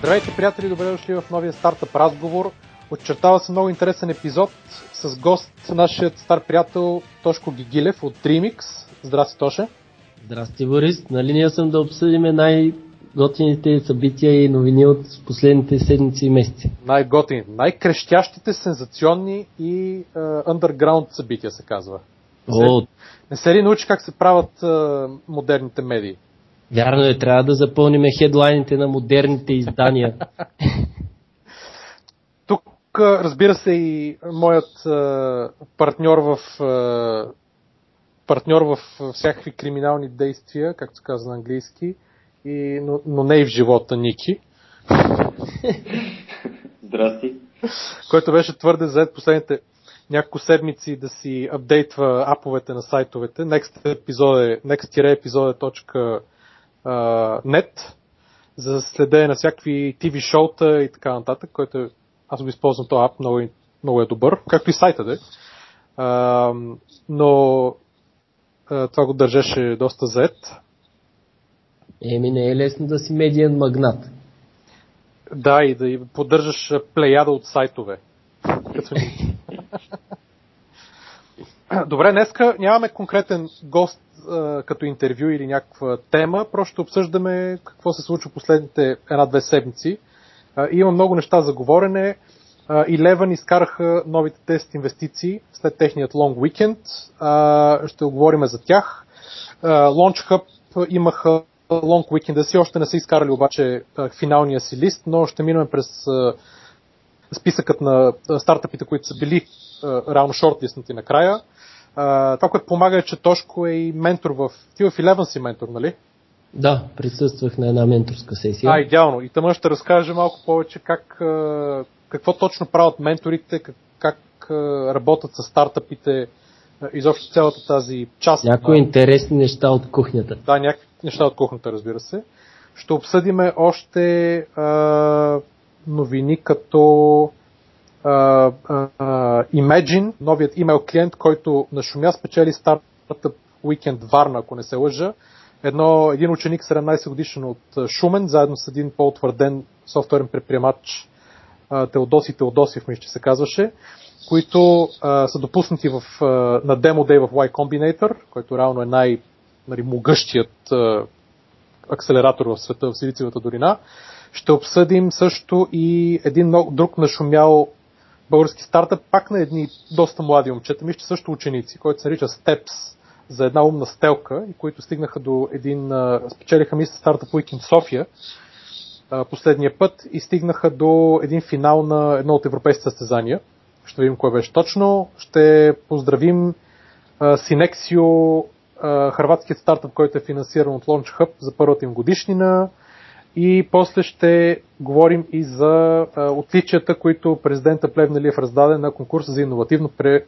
Здравейте, приятели, добре дошли в новия стартъп разговор. Очертава се много интересен епизод с гост, нашият стар приятел Тошко Гигилев от Dreamix. Здрасти, Тоше. Здрасти, Борис. На линия съм да обсъдим най-готините събития и новини от последните седмици и месеци. Най-готини, най-крещящите, сензационни и underground събития се казва. О, Не се ли научи как се правят uh, модерните медии? Вярно е, трябва да запълним хедлайните на модерните издания. Тук, разбира се, и моят партньор в партньор в всякакви криминални действия, както се казва на английски, и, но, но не и в живота Ники, Здрасти. който беше твърде заед последните няколко седмици да си апдейтва аповете на сайтовете. Next episode, next-episode.net за следене на всякакви TV шоута и така нататък, който е, аз го използвам този ап, много, е- много е добър, както и сайта да е. Но а, това го държеше доста заед. Еми, не е лесно да си медиен магнат. Да, и да поддържаш плеяда от сайтове. Добре, днеска нямаме конкретен гост като интервю или някаква тема, просто обсъждаме какво се случва последните една-две седмици. Има много неща за говорене. А, Eleven изкараха новите тест инвестиции след техният уикенд. А, ще оговорим за тях. Launch Hub имаха лонг уикенда си, още не са изкарали обаче финалния си лист, но ще минем през списъкът на стартъпите, които са били реално шортлистнати накрая. А, това, което помага е, че Тошко е и ментор в... Ти в Eleven си ментор, нали? Да, присъствах на една менторска сесия. А, идеално. И тъмън ще разкаже малко повече как, какво точно правят менторите, как, как работят с стартъпите, изобщо цялата тази част. Някои интересни неща от кухнята. Да, някакви неща от кухнята, разбира се. Ще обсъдиме още а, новини като а, а, Imagine, новият имейл клиент, който на шумя спечели стартъп Weekend Варна, ако не се лъжа. Едно, един ученик 17 годишен от Шумен, заедно с един по-утвърден софтуерен предприемач Теодоси Теодосив, мисля, че се казваше, които а, са допуснати в, а, на демо дей в Y Combinator, който реално е най- нали, акселератор в света в Силициевата долина. Ще обсъдим също и един друг нашумял български стартъп, пак на едни доста млади момчета, мисля, че също ученици, който се нарича Steps за една умна стелка и които стигнаха до един, спечелиха мисля стартъп Weekend София последния път и стигнаха до един финал на едно от европейските състезания. Ще видим кое беше точно. Ще поздравим а, хрватският стартъп, който е финансиран от Launch Hub за първата им годишнина. И после ще говорим и за отличията, които президента Плевнелиев раздаде на конкурса за иновативно пре,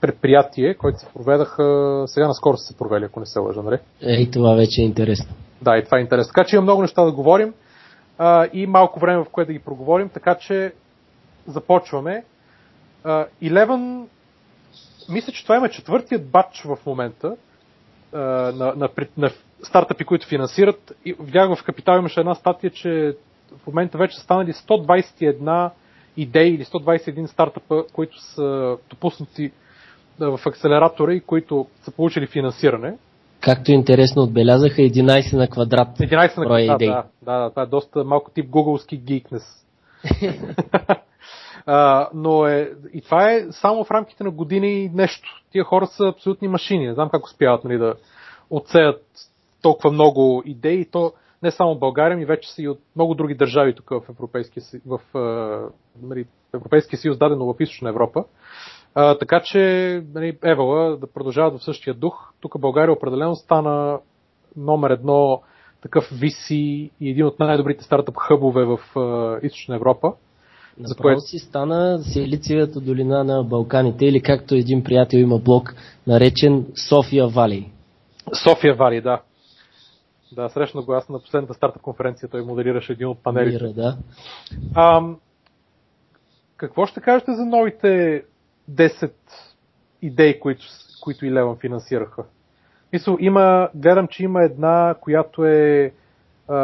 предприятие, който се проведаха, сега наскоро са се провели, ако не се лъжа, нали? Ей, това вече е интересно. Да, и това е интересно. Така че има много неща да говорим а, и малко време, в което да ги проговорим, така че започваме. А, Eleven, мисля, че това има четвъртият батч в момента а, на, на, на стартъпи, които финансират. И видях в Капитал имаше една статия, че в момента вече са станали 121 идеи или 121 стартъпа, които са допуснати в акселератора и които са получили финансиране. Както интересно отбелязаха, 11 на квадрат. 11 на броя да, идеи. да, да, да, това е доста малко тип гугълски гикнес. А, но е, и това е само в рамките на години и нещо. Тия хора са абсолютни машини. Не знам как успяват нали, да отсеят толкова много идеи. То не само в България, ми вече са и от много други държави тук в Европейския, в, нали, Европейския съюз, дадено в Източна Европа. А, така че нали, Евала да продължават в същия дух. Тук България определено стана номер едно такъв VC и един от най-добрите стартъп хъбове в а, Източна Европа. За Направо което- си стана Силициевата долина на Балканите или както един приятел има блог, наречен София Вали. София Вали, да. Да, срещна го аз на последната стартъп конференция, той модерираше един от панелите. Мира, да. Ам, какво ще кажете за новите 10 идеи, които, които и Леван финансираха? Мисъл, има, гледам, че има една, която е а,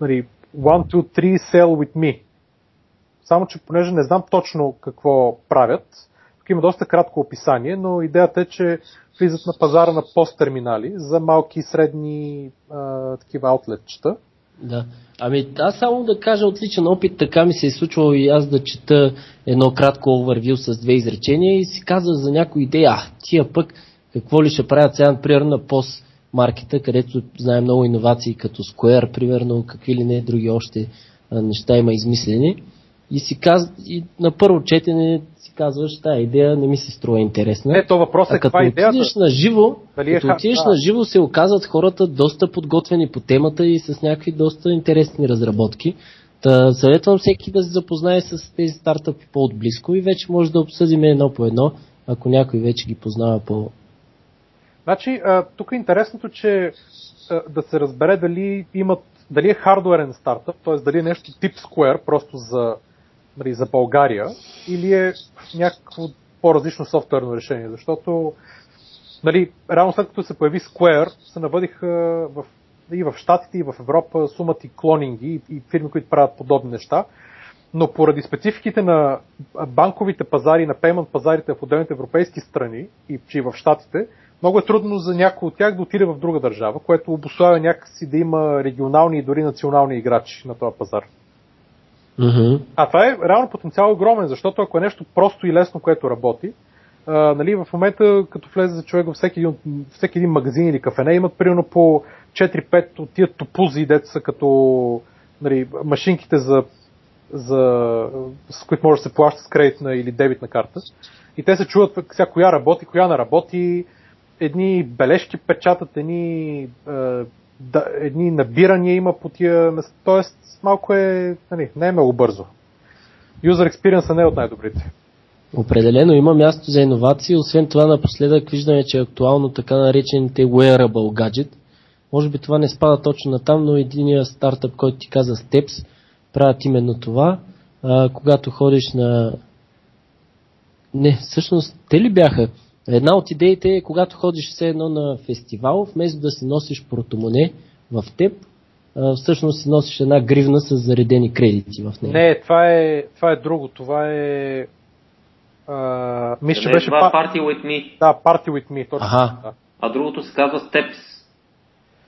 нали, 1, 2, 3, sell with me. Само, че понеже не знам точно какво правят, тук има доста кратко описание, но идеята е, че влизат на пазара на посттерминали за малки и средни а, такива аутлетчета. Да. Ами аз само да кажа отличен опит, така ми се е случвало и аз да чета едно кратко overview с две изречения и си казвах за някои идеи, а тия пък какво ли ще правят сега, например, на пост маркета, където знаем много иновации като Square, примерно, какви ли не други още неща има измислени. И, си каз... и на първо четене казваш, тази идея не ми се струва интересна. Е, то въпрос е каква е идеята? Отидеш на живо, Дали е като отидеш на живо се оказват хората доста подготвени по темата и с някакви доста интересни разработки. Та съветвам всеки да се запознае с тези стартъпи по-отблизко и вече може да обсъдим едно по едно, ако някой вече ги познава по... Значи, тук е интересното, че да се разбере дали имат дали е хардуерен стартъп, т.е. дали е нещо тип Square, просто за нали, за България или е някакво по-различно софтуерно решение, защото нали, реално след като се появи Square, се навъдиха и в Штатите, и в Европа сумати клонинги и, и фирми, които правят подобни неща, но поради спецификите на банковите пазари, на пеймент пазарите в отделните европейски страни и че и в Штатите, много е трудно за някой от тях да отиде в друга държава, което обославя някакси да има регионални и дори национални играчи на този пазар. Mm-hmm. А това е реално потенциал огромен, защото ако е нещо просто и лесно, което работи, а, нали, в момента, като влезе за човек във всеки един, всеки един магазин или кафене, имат примерно по 4-5 от тия топузи, деца са като нали, машинките за, за, с които може да се плаща с кредитна или дебитна карта. И те се чуват вся коя работи, коя не работи, едни бележки печатат, едни, е, да, едни набирания има по тия места. Тоест, малко е, нали, не е много бързо. User experience не е от най-добрите. Определено има място за иновации, освен това напоследък виждаме, че е актуално така наречените wearable gadget. Може би това не спада точно на там, но единия стартъп, който ти каза Steps, правят именно това. А, когато ходиш на... Не, всъщност, те ли бяха? Една от идеите е, когато ходиш все едно на фестивал, вместо да си носиш портомоне в теб, всъщност си носиш една гривна с заредени кредити в нея. Не, това е, това е друго. Това е... А, мисля, че е беше... Това Party With Me. Да, Party With Me, точно. Ага. Да. А другото се казва Steps.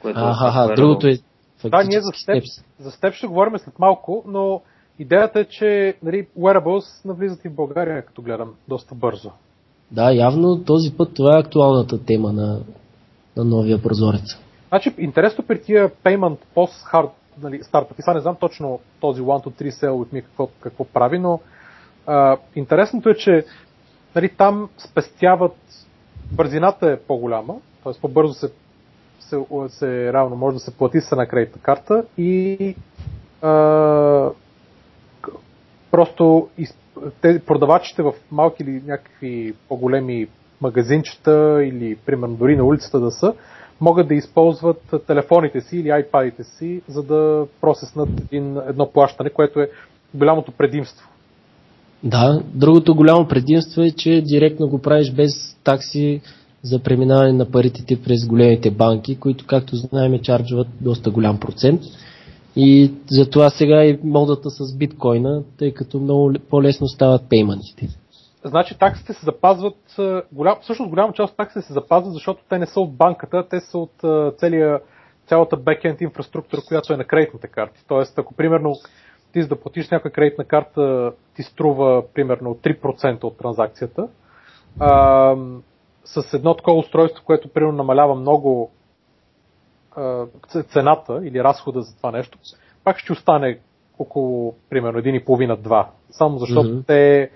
Което Аха, е другото е Да, ние за Steps, за Steps ще говорим след малко, но идеята е, че нали, wearables навлизат и в България, като гледам, доста бързо. Да, явно този път това е актуалната тема на, на новия прозорец. Значи, интересно при тия payment post hard нали, стартъпи, сега не знам точно този 1 to 3 sell with me какво, какво прави, но а, интересното е, че нали, там спестяват, бързината е по-голяма, т.е. по-бързо се, се, се равно може да се плати с една кредитна карта и а, просто из, те, продавачите в малки или някакви по-големи магазинчета или примерно дори на улицата да са, могат да използват телефоните си или iPad-ите си, за да просеснат един, едно плащане, което е голямото предимство. Да, другото голямо предимство е, че директно го правиш без такси за преминаване на парите през големите банки, които, както знаем, чарджват доста голям процент. И затова сега и модата с биткоина, тъй като много по-лесно стават пейментите. Значи таксите се запазват, голям, всъщност голяма част от таксите се запазват, защото те не са от банката, те са от целия, цялата бекенд инфраструктура, която е на кредитните карти. Тоест, ако примерно ти за да платиш някаква кредитна карта ти струва примерно 3% от транзакцията, а, с едно такова устройство, което примерно намалява много цената или разхода за това нещо, пак ще остане около примерно 1,5-2. Само защото mm-hmm. те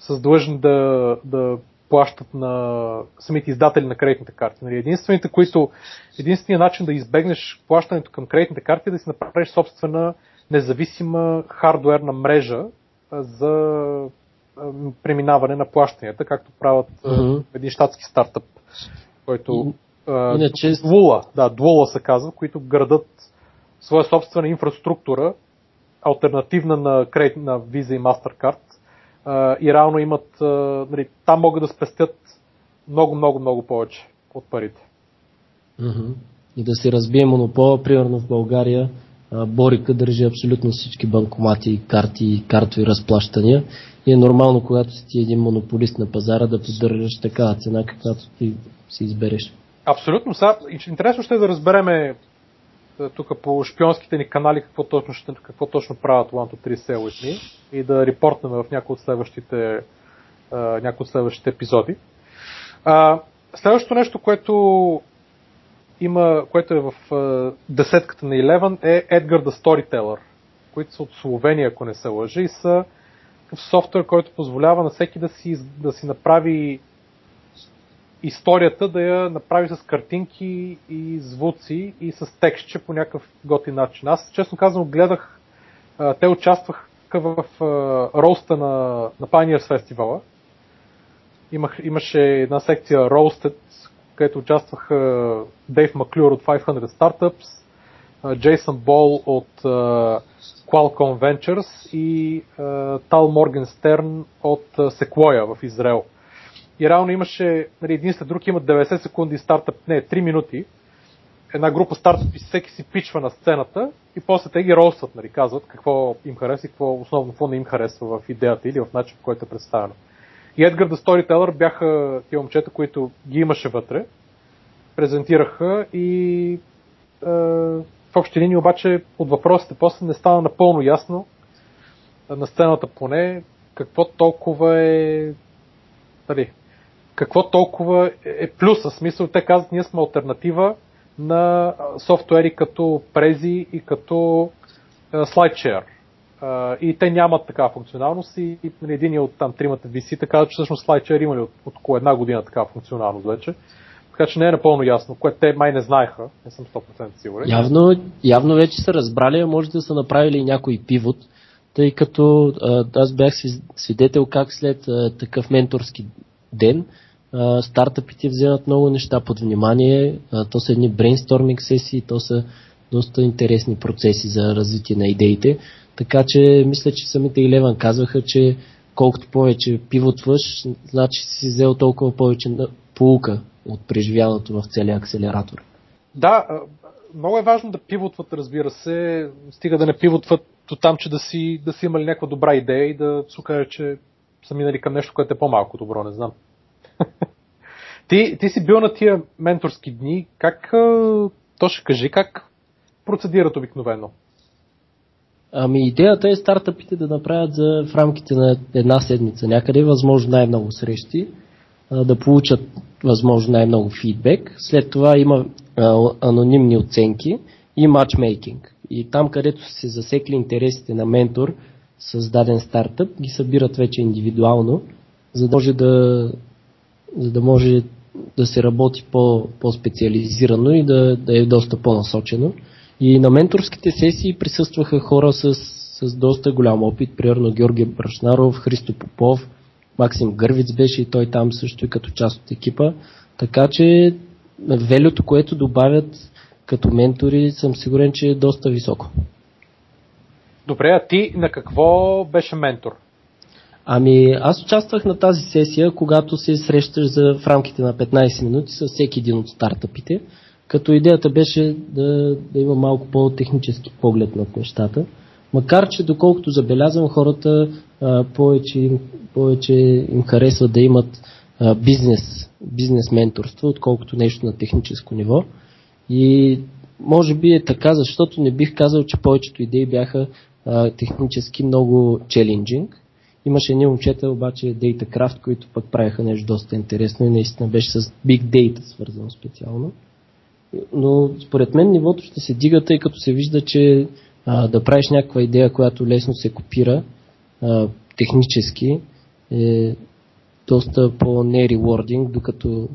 са длъжни да, да плащат на самите издатели на кредитните карти. Нали, единствените, които, единственият начин да избегнеш плащането към кредитните карти е да си направиш собствена независима хардуерна мрежа за преминаване на плащанията, както правят mm-hmm. един щатски стартъп, който Иначе... Двула, да, Двула се казва, които градат своя собствена инфраструктура, альтернативна на, кредит, на Visa и MasterCard, и реално имат, нали, там могат да спестят много, много, много повече от парите. Mm-hmm. И да се разбие монопола, примерно в България, Борика държи абсолютно всички банкомати, карти, картови разплащания и е нормално, когато си ти един монополист на пазара, да поддържаш такава цена, каквато ти си избереш. Абсолютно. Сега, интересно ще е да разбереме тук по шпионските ни канали какво точно, ще, какво точно правят One to 3 Sell и да репортнем в някои от следващите, някои от следващите епизоди. Следващото нещо, което има, което е в uh, десетката на Eleven е Edgar the Storyteller, които са от Словения, ако не се лъжи, и са софтуер, който позволява на всеки да си, да си направи историята, да я направи с картинки и звуци и с текстче по някакъв готин начин. Аз, честно казвам, гледах, uh, те участваха в uh, роста на, на Pioneers фестивала. Имах, имаше една секция Roasted, където участваха Дейв Маклюр от 500 Startups, Джейсън Бол от Qualcomm Ventures и Тал Моргенстерн от Sequoia в Израел. И реално имаше, нали, един след друг имат 90 секунди стартъп, не, 3 минути. Една група стартъпи всеки си пичва на сцената и после те ги ролстват, нали, казват какво им харесва и какво основно какво не им харесва в идеята или в начин, по който е представено. И Едгар the Storyteller бяха тия момчета, които ги имаше вътре, презентираха и е, в общи линии обаче от въпросите после не стана напълно ясно на сцената поне какво толкова е нали, какво толкова е плюса. Смисъл, те казват, ние сме альтернатива на софтуери като Prezi и като SlideShare и те нямат такава функционалност и, нали, един от там тримата VC така че всъщност SlideShare имали от, от около една година такава функционалност вече. Така че не е напълно ясно, което те май не знаеха, не съм 100% сигурен. Явно, явно вече са разбрали, а може да са направили някой пивот, тъй като аз бях свидетел как след такъв менторски ден стартъпите вземат много неща под внимание. То са едни брейнсторминг сесии, то са доста интересни процеси за развитие на идеите. Така че мисля, че самите Илеван казваха, че колкото повече пивотваш, значи си взел толкова повече полука от преживяното в целия акселератор. Да, много е важно да пивотват, разбира се, стига да не пивотват до там, че да си, да си имали някаква добра идея и да се окаже, че са минали към нещо, което е по-малко добро, не знам. ти, ти си бил на тия менторски дни, как, то ще кажи, как процедират обикновено? Ами идеята е стартъпите да направят за, в рамките на една седмица някъде възможно най-много срещи, да получат възможно най-много фидбек. След това има анонимни оценки и матчмейкинг. И там, където са се засекли интересите на ментор с даден стартъп, ги събират вече индивидуално, за да може да, за да, може да се работи по, по-специализирано и да, да е доста по-насочено. И на менторските сесии присъстваха хора с, с доста голям опит, примерно Георги Брашнаров, Христо Попов, Максим Гървиц беше и той там също и като част от екипа. Така че велюто, което добавят като ментори, съм сигурен, че е доста високо. Добре, а ти на какво беше ментор? Ами, аз участвах на тази сесия, когато се срещаш за, в рамките на 15 минути с всеки един от стартъпите като идеята беше да, да има малко по-технически поглед над нещата. Макар, че доколкото забелязвам, хората а, повече, повече им харесва да имат а, бизнес, бизнес менторство, отколкото нещо на техническо ниво. И може би е така, защото не бих казал, че повечето идеи бяха а, технически много челенджинг. Имаше едни момчета, обаче DataCraft, които пък правиха нещо доста интересно и наистина беше с Big Data свързано специално. Но според мен нивото ще се дига, тъй като се вижда, че а, да правиш някаква идея, която лесно се копира а, технически, е доста по-не-ревординг, докато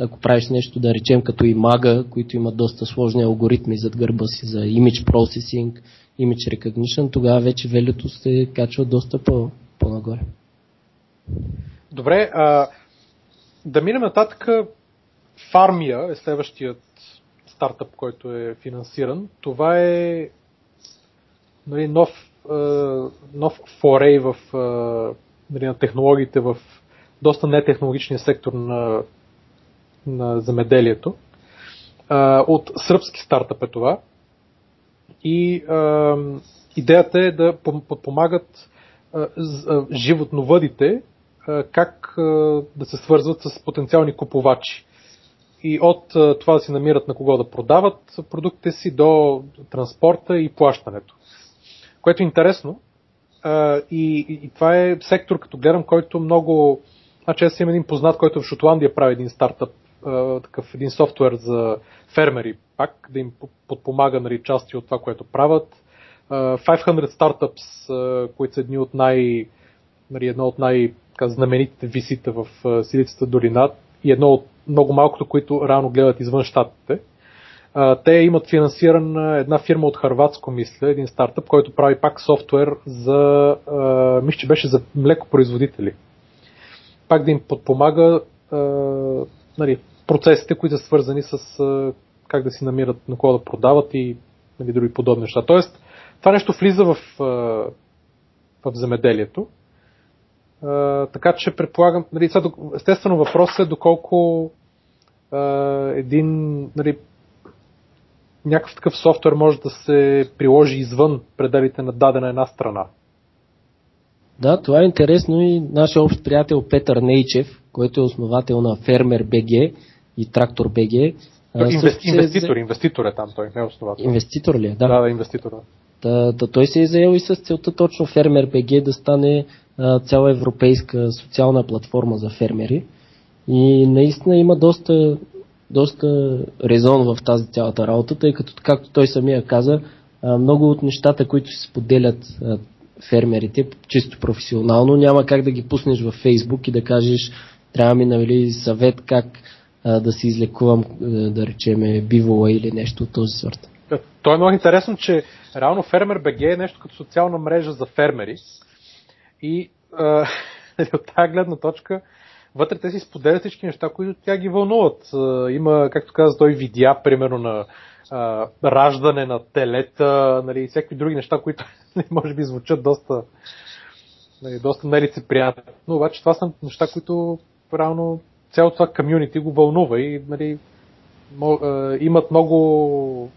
ако правиш нещо, да речем като и мага, които имат доста сложни алгоритми зад гърба си за image processing, image recognition, тогава вече велето се качва доста по- по-нагоре. Добре, а, да минем нататък. Фармия е следващият стартъп, който е финансиран. Това е нали, нов, е, нов форей в, е, нали, на технологиите в доста нетехнологичния сектор на, на земеделието. Е, от сръбски стартъп е това. и а, идеята е да подпомагат животновъдите как да се свързват с потенциални купувачи. И от това да си намират на кого да продават продуктите си до транспорта и плащането. Което е интересно. И, и, и това е сектор, като гледам, който много. Значи аз имам един познат, който в Шотландия прави един стартъп, такъв един софтуер за фермери, пак да им подпомага нали, части от това, което правят. Uh, 500 Startups, които са едни от най, нали, едно от най-знаменитите висита в Силицата долина и едно от много малкото, които рано гледат извън щатите. Те имат финансиран една фирма от Харватско, мисля, един стартъп, който прави пак софтуер за, мисля, че беше за млекопроизводители. Пак да им подпомага нали, процесите, които са свързани с как да си намират на кого да продават и нали, други подобни неща. Тоест, това нещо влиза в, в земеделието. Така че предполагам, нали, естествено въпросът е доколко един нали, някакъв такъв софтуер може да се приложи извън пределите на дадена една страна. Да, това е интересно и нашия общ приятел Петър Нейчев, който е основател на Фермер БГ и Трактор БГ, Инвести, инвеститор, инвеститор е там той, не е основател. Инвеститор ли е? Да, да, да инвеститор. Да, да, той се е заел и с целта точно Фермер БГ да стане а, цяла европейска социална платформа за фермери. И наистина има доста, доста резон в тази цялата работа, тъй като, както той самия каза, а, много от нещата, които се споделят а, фермерите, чисто професионално, няма как да ги пуснеш във Фейсбук и да кажеш, трябва ми нали, съвет как а, да си излекувам, да речеме, бивола или нещо от този сорт. То е много интересно, че реално Фермер БГ е нещо като социална мрежа за фермери. И а, от тази гледна точка, вътре те си споделят всички неща, които тя ги вълнуват. Има, както каза той, видеа, примерно на а, раждане на телета, нали, всякакви други неща, които може би звучат доста, нали, доста нелицеприятно. Но обаче това са неща, които реално цялото това комюнити го вълнува и нали, имат много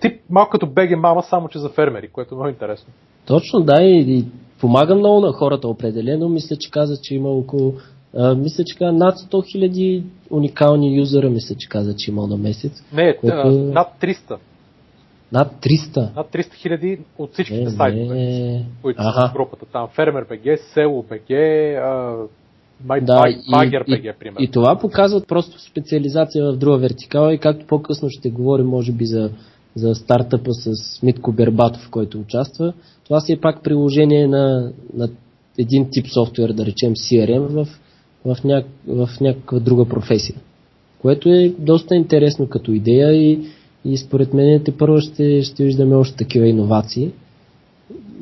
тип малко като беге мама, само че за фермери, което е много интересно. Точно, да, и, и помага много на хората определено. Мисля, че каза, че има около а, мисля, че над 100 хиляди уникални юзера, мисля, че каза, че има на месец. Не, което... над 300. Над 300? Над 300 хиляди от всичките не, сайтове, не. които ага. са в групата. Там Фермер БГ, Село БГ, май, да, май, Магер БГ, примерно. И, и това показва просто специализация в друга вертикала и както по-късно ще говорим, може би, за, за стартъпа с Митко Бербатов, който участва. Това си е пак приложение на, на един тип софтуер, да речем CRM, в, в, няк, в някаква друга професия. Което е доста интересно като идея и, и според мен те първо ще, ще виждаме още такива иновации.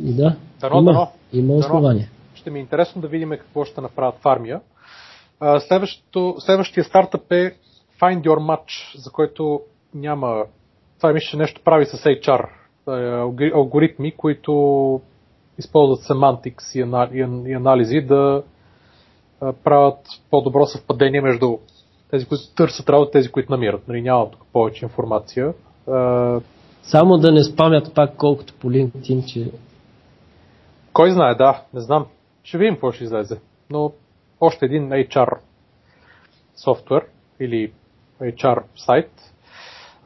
И да, дано, има, дано. има основания ще ми е интересно да видим какво ще направят в армия. следващия стартъп е Find Your Match, за който няма... Това мисля, нещо прави с HR. Е, алгоритми, които използват семантикс и анализи да правят по-добро съвпадение между тези, които търсят работа, тези, които намират. Нали, няма тук повече информация. Само да не спамят пак колкото по LinkedIn, че... Кой знае, да, не знам. Ще видим какво ще излезе. Но още един HR софтуер или HR сайт.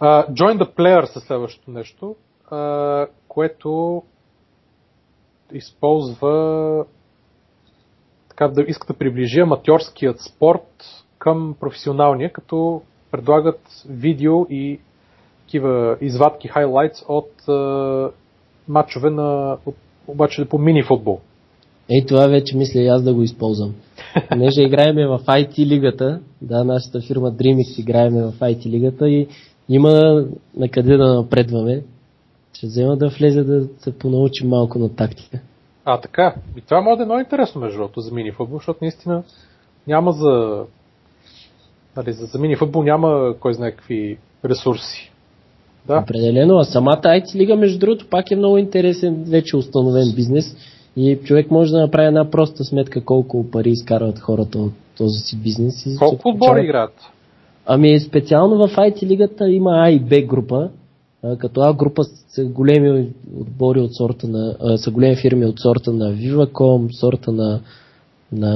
Uh, Join the Player със следващото нещо, uh, което използва така да иска да приближи аматьорският спорт към професионалния, като предлагат видео и такива извадки, хайлайтс от uh, матчове на, от, обаче по мини футбол. Ей, това вече мисля и аз да го използвам. Понеже играеме в IT лигата, да, нашата фирма Dreamix играеме в IT лигата и има на къде да напредваме. Ще взема да влезе да се понаучим малко на тактика. А, така. И това може да е много интересно, между другото, за мини футбол, защото наистина няма за... Нали, за, за мини футбол няма кой знае какви ресурси. Да. Определено, а самата IT лига, между другото, пак е много интересен, вече установен бизнес и човек може да направи една проста сметка колко пари изкарват хората от този си бизнес. И колко отбори играят? Ами специално в IT лигата има А и Б група. А, като А група са големи отбори от сорта на, а, са големи фирми от сорта на Viva.com, сорта на, на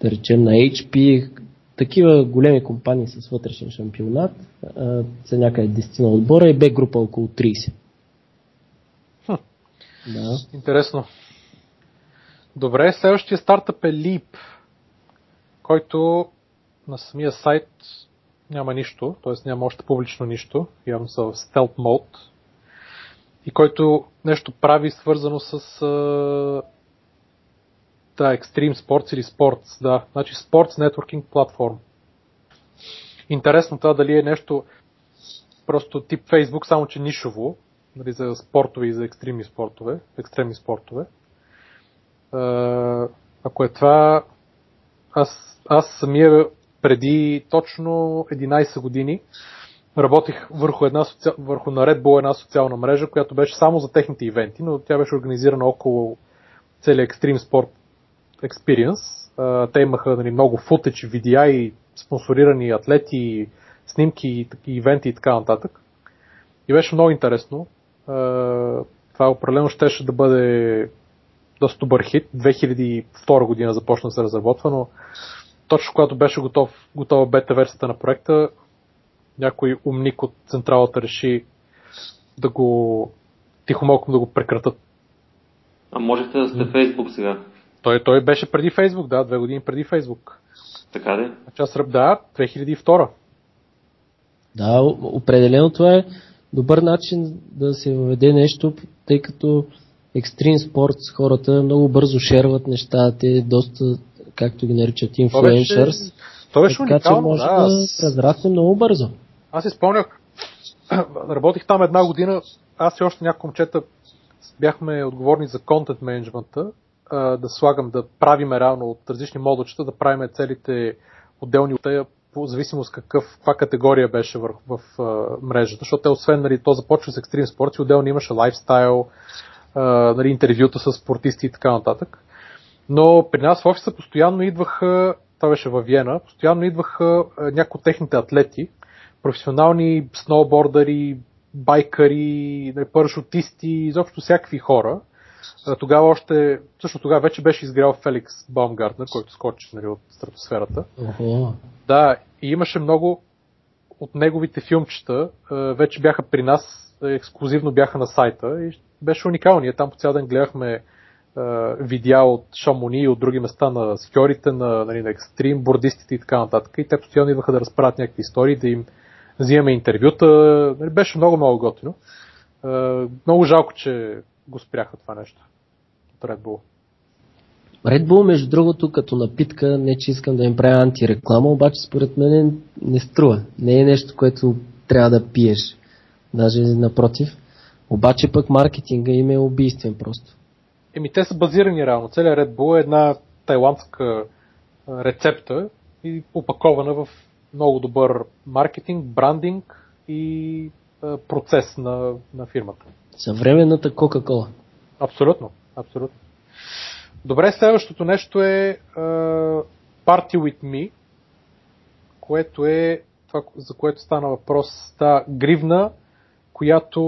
да речем на HP, такива големи компании с вътрешен шампионат а, са някъде 10 на отбора и Б група около 30. Хм. Да. Интересно. Добре, следващия стартъп е Leap, който на самия сайт няма нищо, т.е. няма още публично нищо, явно са в стелт мод, и който нещо прави свързано с да, Extreme Sports или Sports, да, значи Sports Networking платформ. Интересно това дали е нещо просто тип Facebook, само че нишово, нали, за спортове и за екстремни спортове, екстремни спортове. Ако е това, аз, аз самия преди точно 11 години работих върху, една соци... върху на Red Bull една социална мрежа, която беше само за техните ивенти, но тя беше организирана около целият екстрим спорт experience. Те имаха нали, много футеч, видеа и спонсорирани атлети, снимки, и ивенти и така нататък. И беше много интересно. Това определено щеше да бъде доста добър хит. 2002 година започна да се разработва, но точно когато беше готов, готова бета версията на проекта, някой умник от централата реши да го тихомолком да го прекратат. А можете да сте Фейсбук сега? Той, той беше преди Фейсбук, да, две години преди Фейсбук. Така ли? Час ръб, да, 2002. Да, определено това е добър начин да се въведе нещо, тъй като екстрим спорт хората много бързо шерват неща, те доста, както ги наричат, инфлуенсърс. Това беше, така уникално, че може да. да разрасне много бързо. Аз си спомнях, работих там една година, аз и още няколко момчета бяхме отговорни за контент менеджмента, да слагам, да правиме реално от различни модулчета, да правиме целите отделни от по зависимост какъв, каква категория беше в, в, в мрежата, защото те освен, нали, то започва с екстрим спорт и отделно имаше лайфстайл, нали, интервюта с спортисти и така нататък. Но при нас в офиса постоянно идваха, това беше във Виена, постоянно идваха някои от техните атлети, професионални сноубордъри, байкари, нали, парашутисти, изобщо всякакви хора. Тогава още, също тогава вече беше изгрял Феликс Баумгартнер, който скочи нали, от стратосферата. Охо. Да, и имаше много от неговите филмчета, вече бяха при нас, ексклюзивно бяха на сайта и беше уникално. Ние там по цял ден гледахме видеа от Шамони и от други места на скьорите, на, нали, на екстрим, бордистите и така нататък. И те постоянно идваха да разправят някакви истории, да им взимаме интервюта. Нали, беше много, много готино. Много жалко, че го спряха това нещо от Red Bull. Red Bull, между другото, като напитка, не че искам да им правя антиреклама, обаче според мен не струва. Не е нещо, което трябва да пиеш. Даже напротив. Обаче пък маркетинга им е убийствен просто. Еми, те са базирани реално. Целият Red Bull е една тайландска рецепта и опакована в много добър маркетинг, брандинг и процес на, на фирмата. Съвременната Кока-Кола. Абсолютно, абсолютно. Добре, следващото нещо е uh, Party with Me, което е това, за което стана въпрос, та гривна, която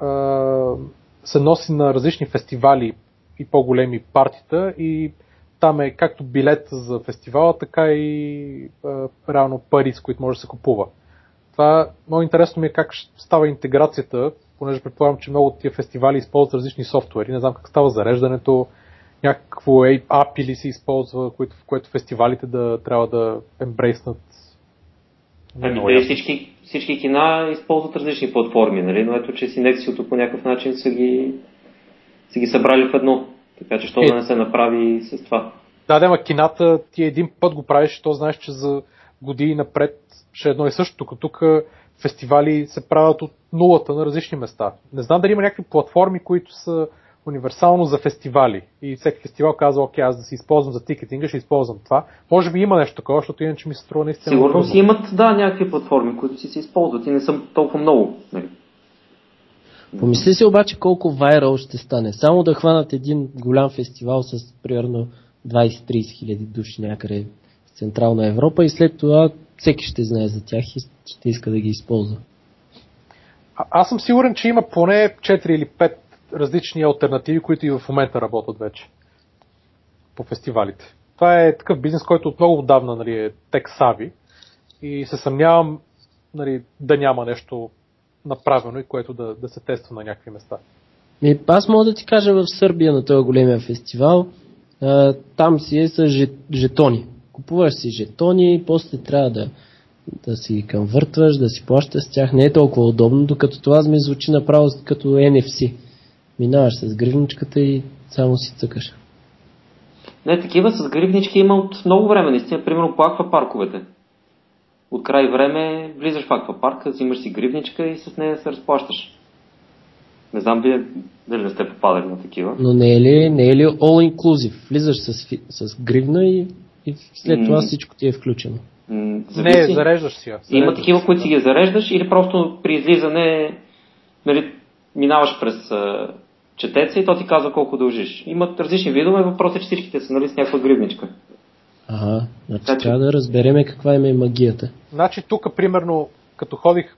uh, се носи на различни фестивали и по-големи партита и там е както билет за фестивала, така и uh, реално пари, с които може да се купува. Това много интересно ми е как става интеграцията, понеже предполагам, че много от тия фестивали използват различни софтуери. Не знам как става зареждането, някакво API ли се използва, което, в което фестивалите да трябва да ембрейснат. Ами те всички, всички кина използват различни платформи, нали? но ето, че Синексиото по някакъв начин са ги, са ги събрали в едно. Така че, що е, да не се направи с това? Да, да, ма кината ти един път го правиш, то знаеш, че за години напред ще е едно и също. Тук, тук фестивали се правят от нулата на различни места. Не знам дали има някакви платформи, които са универсално за фестивали. И всеки фестивал казва, окей, аз да си използвам за тикетинга, ще използвам това. Може би има нещо такова, защото иначе ми се струва наистина. Сигурно си имат, да, някакви платформи, които си се използват и не съм толкова много. Нали? Помисли си обаче колко вайрал ще стане. Само да хванат един голям фестивал с примерно 20-30 хиляди души някъде в Централна Европа и след това всеки ще знае за тях и ще иска да ги използва. А, аз съм сигурен, че има поне 4 или 5 различни альтернативи, които и в момента работят вече по фестивалите. Това е такъв бизнес, който от много отдавна нали, е тек-сави и се съмнявам нали, да няма нещо направено и което да, да се тества на някакви места. И, аз мога да ти кажа в Сърбия на този големия фестивал, а, там си е с жетони. Купуваш си жетони, после трябва да, да си ги конвъртваш, да си плащаш с тях. Не е толкова удобно, докато това ми звучи направо като NFC. Минаваш с гривничката и само си цъкаш. Не, такива с гривнички има от много време, наистина, примерно по аквапарковете. От край време влизаш в аквапарка, взимаш си гривничка и с нея се разплащаш. Не знам дали, дали не сте попадали на такива. Но не е ли, не е ли all inclusive? Влизаш с, с гривна и, и след това всичко ти е включено. Не, зареждаш си я. Има такива, които си ги зареждаш или просто при излизане нали, минаваш през четеца и то ти казва колко дължиш. Имат различни видове, въпросът е, че всичките са нали, с някаква гривничка. Ага, значи така, трябва да разбереме каква е магията. Значи тук, примерно, като ходих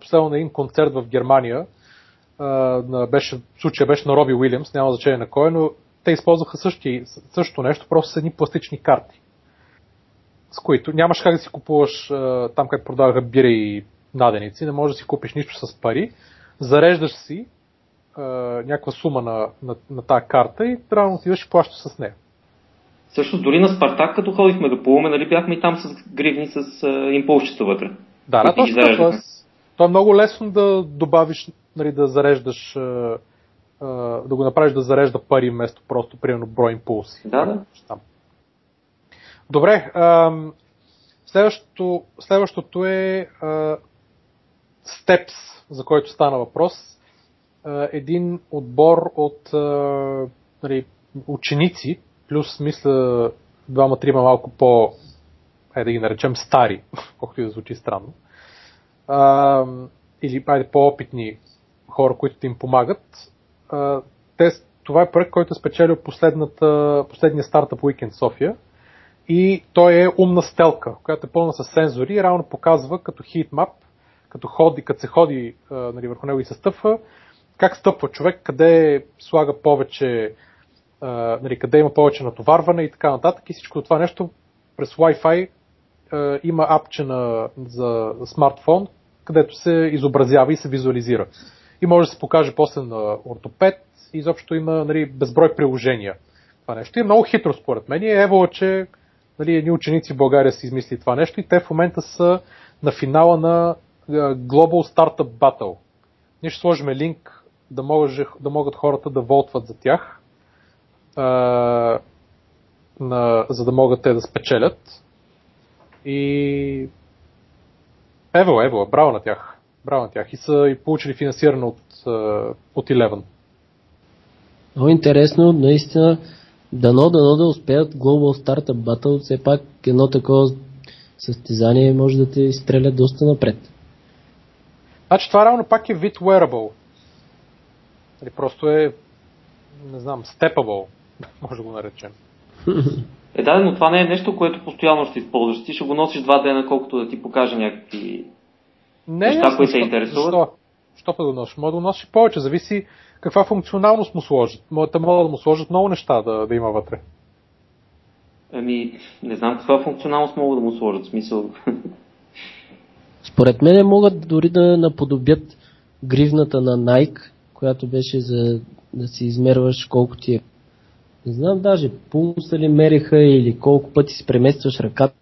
последно на един концерт в Германия, на, беше, случая беше на Роби Уилямс, няма значение на кой, но те използваха същи, същото нещо, просто с едни пластични карти. С които нямаш как да си купуваш там, как продаваха бири и наденици, не можеш да си купиш нищо с пари, зареждаш си някаква сума на, на, на тази карта и трябва да отидеш и плащаш с нея. Също дори на Спартак, като ходихме да плуваме, нали бяхме и там с гривни с а, импулсчета вътре. Да, да, точно. То е много лесно да добавиш, нали, да зареждаш, а, а, да го направиш да зарежда пари вместо просто, примерно, брой импулси. Да, да. Там. Добре, а, следващото, следващото е а, Steps, за който стана въпрос. А, един отбор от а, нали, ученици, плюс мисля двама-трима малко по, е да ги наречем стари, колкото и да звучи странно, а, или айде, по-опитни хора, които им помагат. А, те, това е проект, който е спечелил последния стартъп Weekend София и той е умна стелка, която е пълна с сензори и равно показва като хитмап, като, ходи, като се ходи нали, върху него и се стъпва, как стъпва човек, къде слага повече нали, къде има повече натоварване и така нататък. И всичко това нещо през Wi-Fi а, има апче на, за смартфон, където се изобразява и се визуализира. И може да се покаже после на ортопед, и изобщо има нали, безброй приложения. Това нещо и е много хитро според мен. И е ево, че нали, едни ученици в България си измисли това нещо и те в момента са на финала на Global Startup Battle. Ние ще сложим линк да, може, да могат хората да волтват за тях а, на, за да могат те да спечелят. И ево, ево, браво на тях. Браво на тях. И са и получили финансиране от, от Eleven. Много интересно, наистина. Дано, дано да успеят Global Startup Battle. Все пак едно такова състезание може да те изстреля доста напред. Значи това равно пак е вид wearable. Или просто е, не знам, stepable. може да го наречем. Е, да, но това не е нещо, което постоянно ще използваш. Ти ще го носиш два дена, колкото да ти покаже някакви не, неща, които се интересуват. Защо? Що да го носиш? Може да го носиш повече, зависи каква функционалност му сложат. Те могат да му сложат много неща да, да има вътре. Ами, не знам каква функционалност могат да му сложат. Смисъл. Според мен могат дори да наподобят гривната на Nike, която беше за да си измерваш колко ти е не знам даже пулса ли мериха или колко пъти си преместваш ръката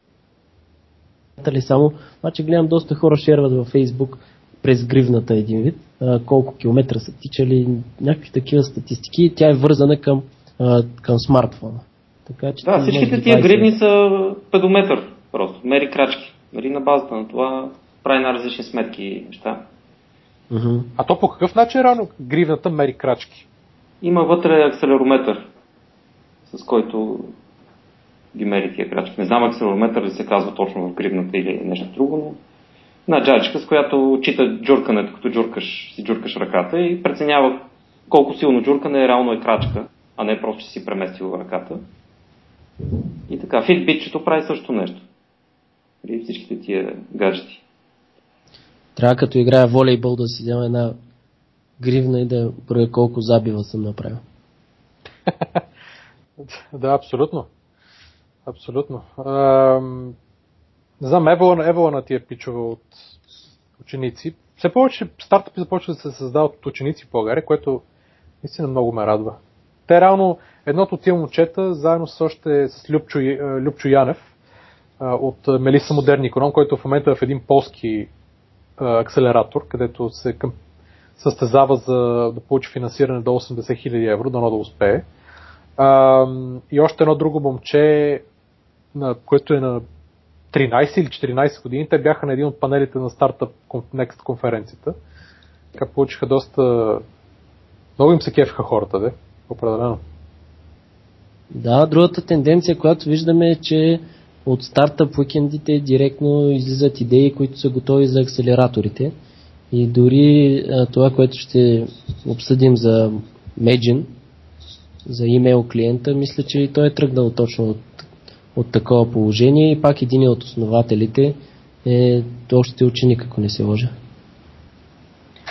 ли само. Обаче гледам доста хора шерват във Фейсбук през гривната един вид, а, колко километра са тичали, някакви такива статистики. Тя е вързана към, а, към смартфона. Така, че да, всичките тия 20... гривни са педометър просто, мери крачки. Нали, на базата на това прави на различни сметки и неща. Uh-huh. А то по какъв начин рано гривната мери крачки? Има вътре акселерометър с който ги мери тия крачки. Не знам акселерометър ли се казва точно в гривната или нещо друго, но една джаджка, с която чита джуркането, като джуркаш, си джуркаш ръката и преценява колко силно джуркане е реално е крачка, а не просто, че си преместил ръката. И така, фитбитчето прави също нещо. При всичките тия гаджети. Трябва като играя волейбол да си взема една гривна и да броя колко забива съм направил. да, абсолютно. Абсолютно. Не знам, евола, евола на тия пичове от ученици. Все повече стартъпи започват да се създават от ученици в България, което наистина много ме радва. Те реално, едното от тия момчета, заедно с още с Любчо, Любчо Янев, от Мелиса Модерни економ, който в момента е в един полски акселератор, където се състезава за да получи финансиране до 80 000 евро, дано да успее. А, и още едно друго момче, на, което е на 13 или 14 години, те бяха на един от панелите на Startup Next конференцията. Така получиха доста... Много им се кефиха хората, де, определено. Да, другата тенденция, която виждаме е, че от стартъп уикендите директно излизат идеи, които са готови за акселераторите. И дори а, това, което ще обсъдим за Medjin, за имейл клиента, мисля, че и той е тръгнал точно от, от такова положение и пак един от основателите е още ученик, ако не се лъжа.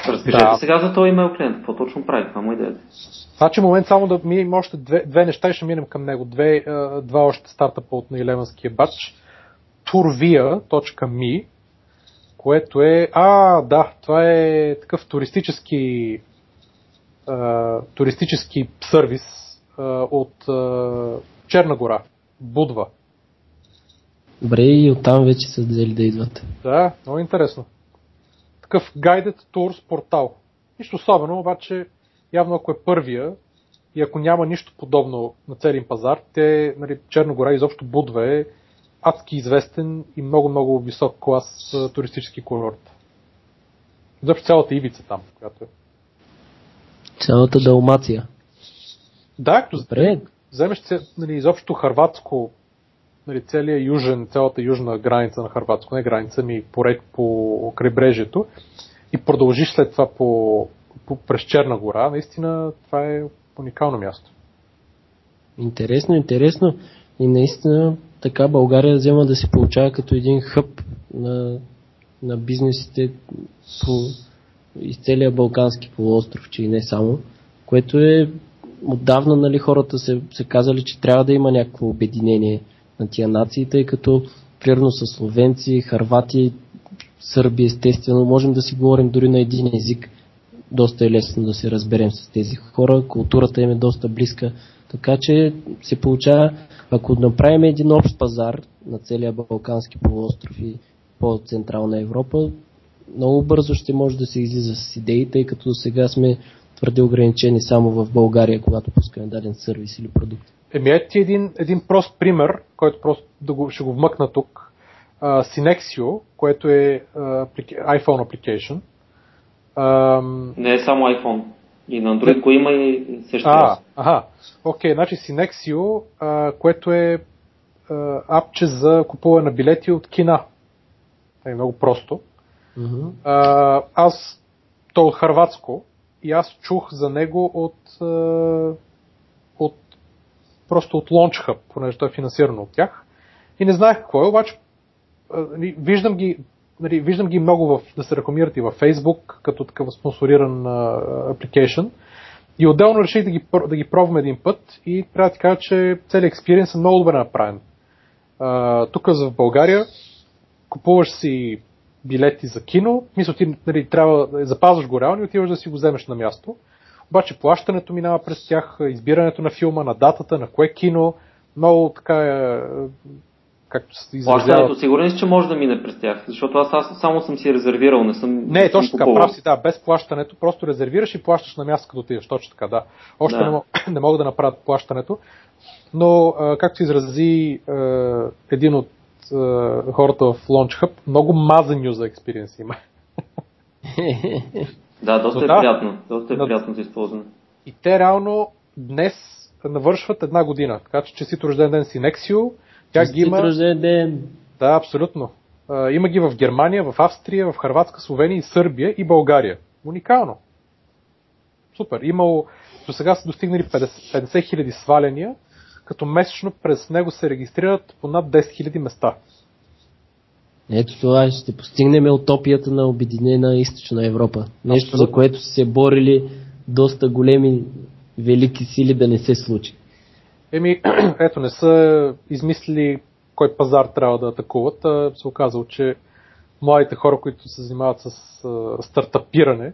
Разкажете да. сега за този имейл клиент, какво точно прави, това му идеята. Значи момент само да минем още две, две неща и ще минем към него. Две, два още стартъпа от Нейлеванския бач. Turvia.me което е... А, да, това е такъв туристически а, туристически сервис от а, Черна гора, Будва. Добре, и оттам вече са взели да идват. Да, много интересно. Такъв Guided Tours портал. Нищо особено, обаче явно ако е първия и ако няма нищо подобно на целия пазар, те, нали, Черногора изобщо Будва е адски известен и много-много висок клас туристически курорт. Изобщо цялата ивица там, която е. Цялата Далмация. Да, като Добре. вземеш нали, изобщо Харватско, нали, целият южен, цялата южна граница на Харватско, не граница ми по, по крайбрежието и продължиш след това по, по, през Черна гора, наистина това е уникално място. Интересно, интересно. И наистина така България взема да се получава като един хъб на, на бизнесите по из целия Балкански полуостров, че и не само, което е отдавна нали, хората се, се казали, че трябва да има някакво обединение на тия нации, тъй като примерно с словенци, харвати, сърби, естествено, можем да си говорим дори на един език. Доста е лесно да се разберем с тези хора, културата им е доста близка, така че се получава ако направим един общ пазар на целия Балкански полуостров и по-централна Европа, много бързо ще може да се излиза с идеи, тъй като сега сме твърде ограничени само в България, когато пускаме даден сервис или продукт. Еми, ето ти един, един прост пример, който просто да го, ще го вмъкна тук. Uh, Synexio, което е uh, iPhone application. Um... Не е само iPhone. И на Android го има и също. А, ага. Окей, значи Synexio, а, което е а, апче за купуване на билети от кина. Е много просто. Mm-hmm. А, аз, то от Харватско, и аз чух за него от, а, от просто от Launch Hub, понеже той е финансирано от тях. И не знаех какво е, обаче а, виждам ги, нали, виждам ги много в, да се рекламират и във Facebook, като такъв спонсориран апликейшн. И отделно реших да ги, да ги пробвам един път и трябва да ти кажа, че целият експириенс е много добре направен. тук в България купуваш си билети за кино, мисля, ти нали, трябва да запазваш го реално и отиваш да си го вземеш на място. Обаче плащането минава през тях, избирането на филма, на датата, на кое кино, много така е, както се изразява. Плащането сигурен си, че може да мине през тях, защото аз, аз само съм си резервирал, не съм. Не, съм точно така, прав си, да, без плащането, просто резервираш и плащаш на място, като отидеш. Точно така, да. Още да. Не, мог, не мога да направят плащането, но, както се изрази един от хората в Launch Hub, много мазен юзер експириенс има. да, доста но, е да, приятно. Доста е да, приятно за използване. И те реално днес навършват една година. Така че честито рожден ден си Nexio тя ги има... ден. Да, абсолютно. А, има ги в Германия, в Австрия, в Харватска, Словения и Сърбия и България. Уникално. Супер. Имало, до сега са достигнали 50 хиляди сваляния, като месечно през него се регистрират по над 10 хиляди места. Ето това ще постигнем утопията на обединена източна Европа. Нещо, Абсолютно. за което са се борили доста големи велики сили да не се случи. Еми, ето не са измислили кой пазар трябва да атакуват, а се оказало, че младите хора, които се занимават с а, стартапиране,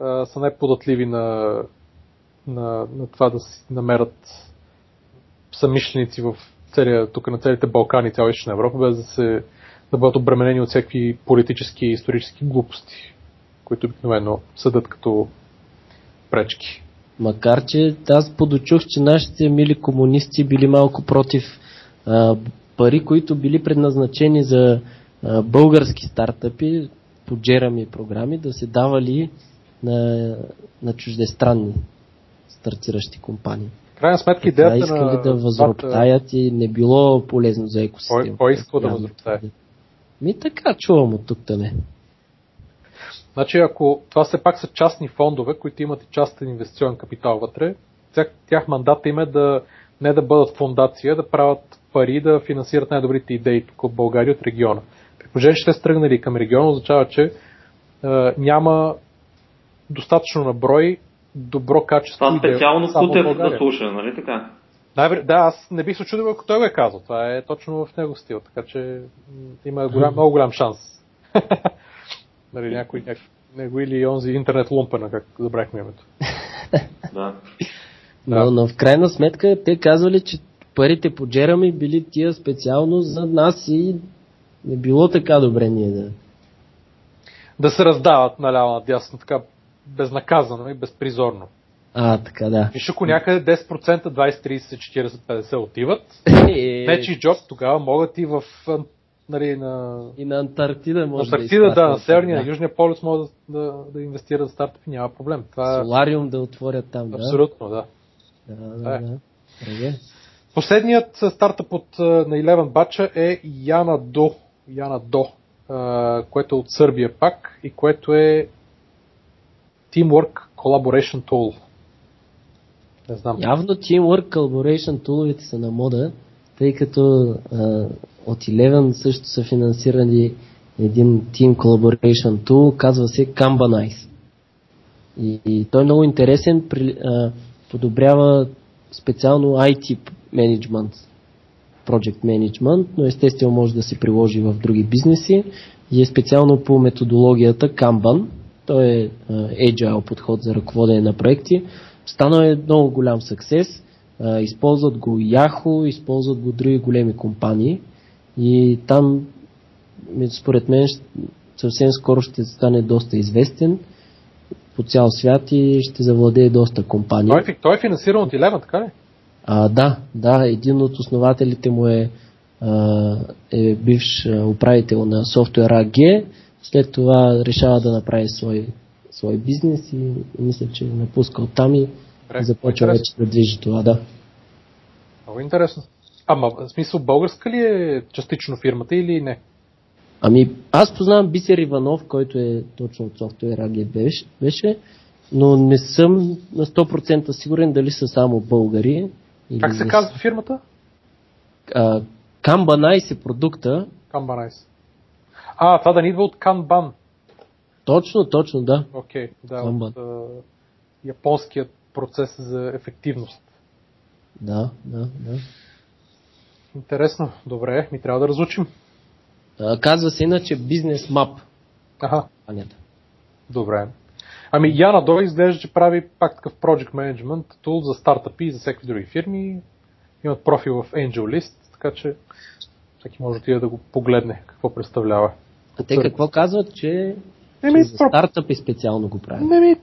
а, са най-податливи на, на, на това да си намерят самишленици в целия, тук на целите Балкани, цяла Източна Европа, без да се да бъдат обременени от всякакви политически и исторически глупости, които обикновено съдат като пречки. Макар, че аз подочух, че нашите мили комунисти били малко против а, пари, които били предназначени за а, български стартъпи по джерами програми, да се давали на, на чуждестранни стартиращи компании. Крайна сметка идеята искали на... да възроптаят и не било полезно за екосистемата. Кой, кой иска да възроптае? Ми така чувам от тук не. Значи ако това все пак са частни фондове, които имат и частен инвестиционен капитал вътре, тях, тях мандата им е да не да бъдат фундация, да правят пари, да финансират най-добрите идеи тук от България, от региона. При положение, че те стръгнали към региона, означава, че е, няма достатъчно наброй добро качество. Това специално Кутев да слуша, нали така? Да, да, аз не бих се чудил, ако той го е казал. Това е точно в него стил, така че има голям, много голям шанс. нали, някой, някой, него или онзи интернет лумпена, как забрахме името. да. Но, но в крайна сметка те казвали, че парите по Джерами били тия специално за нас и не било така добре ние да... Да се раздават наляво надясно, така безнаказано и безпризорно. А, така да. Виж, ако някъде 10%, 20, 30, 40, 50 отиват, вече и джоб тогава могат и в нали, на... И на Антарктида може Антарктида, да, да, на Северния, да. на Южния полюс могат да, да, да инвестират в стартъпи, няма проблем. Това... Солариум да отворят там, да? Абсолютно, да. Да, да, да. да. Последният стартъп от, на 11 бача е Яна До, Яна До, което е от Сърбия пак и което е Teamwork Collaboration Tool. Не знам. Явно Teamwork Collaboration туловете са на мода, тъй като а, от Eleven също са финансирани един Team Collaboration Tool, казва се Kanbanize. И, и той е много интересен, при, а, подобрява специално IT management, project management, но естествено може да се приложи в други бизнеси и е специално по методологията Kanban. Той е agile подход за ръководене на проекти. Станал е много голям съксес. Използват го Yahoo, използват го други големи компании и там според мен съвсем скоро ще стане доста известен по цял свят и ще завладее доста компании. Той, той е финансиран от Eleven, така ли? А, да, да, един от основателите му е, а, е бивш управител на Software AG, след това решава да направи свой свой бизнес и мисля, че е напускал там и Добре, започва вече да движи това, да. Много интересно. Ама, в смисъл, българска ли е частично фирмата или не? Ами, аз познавам Бисер Иванов, който е точно от Software AG беше, беше, но не съм на 100% сигурен дали са само българи. Или как се казва фирмата? Kanban е продукта. Kanban А, това да ни идва от Kanban. Точно, точно, да. Окей, okay, да, Kanban. от uh, японският процес за ефективност. Да, да, да. Интересно. Добре, ми трябва да разучим. А, казва се иначе бизнес мап. Ага. Анята. Добре. Ами Яна Дой изглежда, че прави пак такъв Project Management тул за стартъпи и за всеки други фирми. Имат профил в Angel List, така че всеки може да да го погледне какво представлява. А те какво казват, че, Еми, че за стартъпи специално го правят? Еми,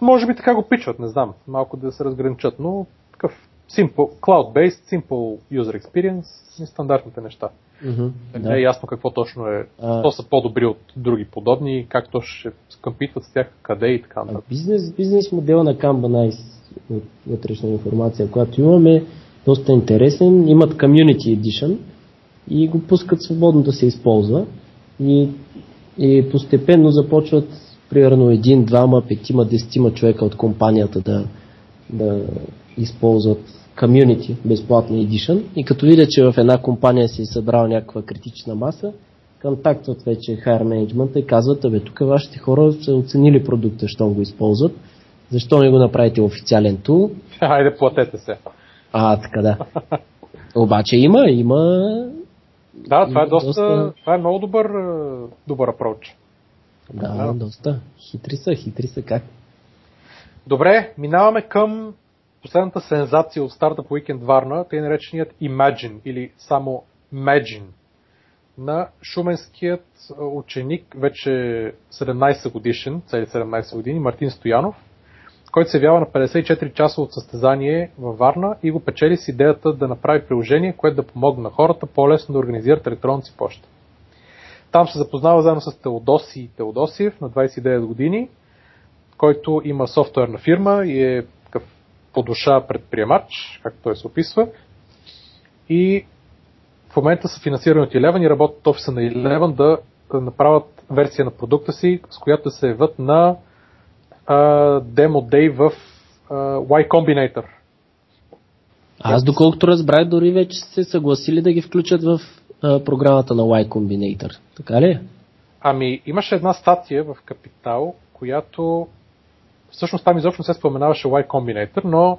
може би така го пичват, не знам. Малко да се разграничат, но такъв simple, cloud-based, simple user experience и стандартните неща. Mm-hmm, не да. е ясно какво точно е, а... то са по-добри от други подобни, как то ще скъмпитват с тях, къде и така нататък. Бизнес, бизнес модела на Kanban от вътрешна информация, която имаме, доста интересен. Имат Community Edition и го пускат свободно да се използва. И, и постепенно започват примерно един, двама, петима, десетима човека от компанията да, да използват Community, безплатна Edition и като видят, че в една компания се е събрала някаква критична маса, контактват вече хайер менеджмента и казват, абе, тук вашите хора са оценили продукта, що го използват. Защо не го направите официален тул? Хайде, платете се. А, така да. Обаче има, има... Да, това е доста, доста... това е много добър, добър апроч. Да, да, доста. Хитри са, хитри са как. Добре, минаваме към последната сензация от Startup Weekend Варна, тъй нареченият Imagine или само Imagine на шуменският ученик, вече 17 годишен, цели 17 години, Мартин Стоянов, който се явява на 54 часа от състезание във Варна и го печели с идеята да направи приложение, което да помогне на хората по-лесно да организират електронната си почта. Там се запознава заедно с Теодоси Теодосиев на 29 години, който има софтуерна фирма и е такъв по душа предприемач, както той се описва. И в момента са финансирани от Eleven и работят офиса на Eleven да, направят версия на продукта си, с която се явят на демо дей в Y Combinator. Аз доколкото разбрах, дори вече се съгласили да ги включат в а, програмата на Y Combinator. Така ли? Ами, имаше една статия в Капитал, която всъщност там изобщо не се споменаваше Y Combinator, но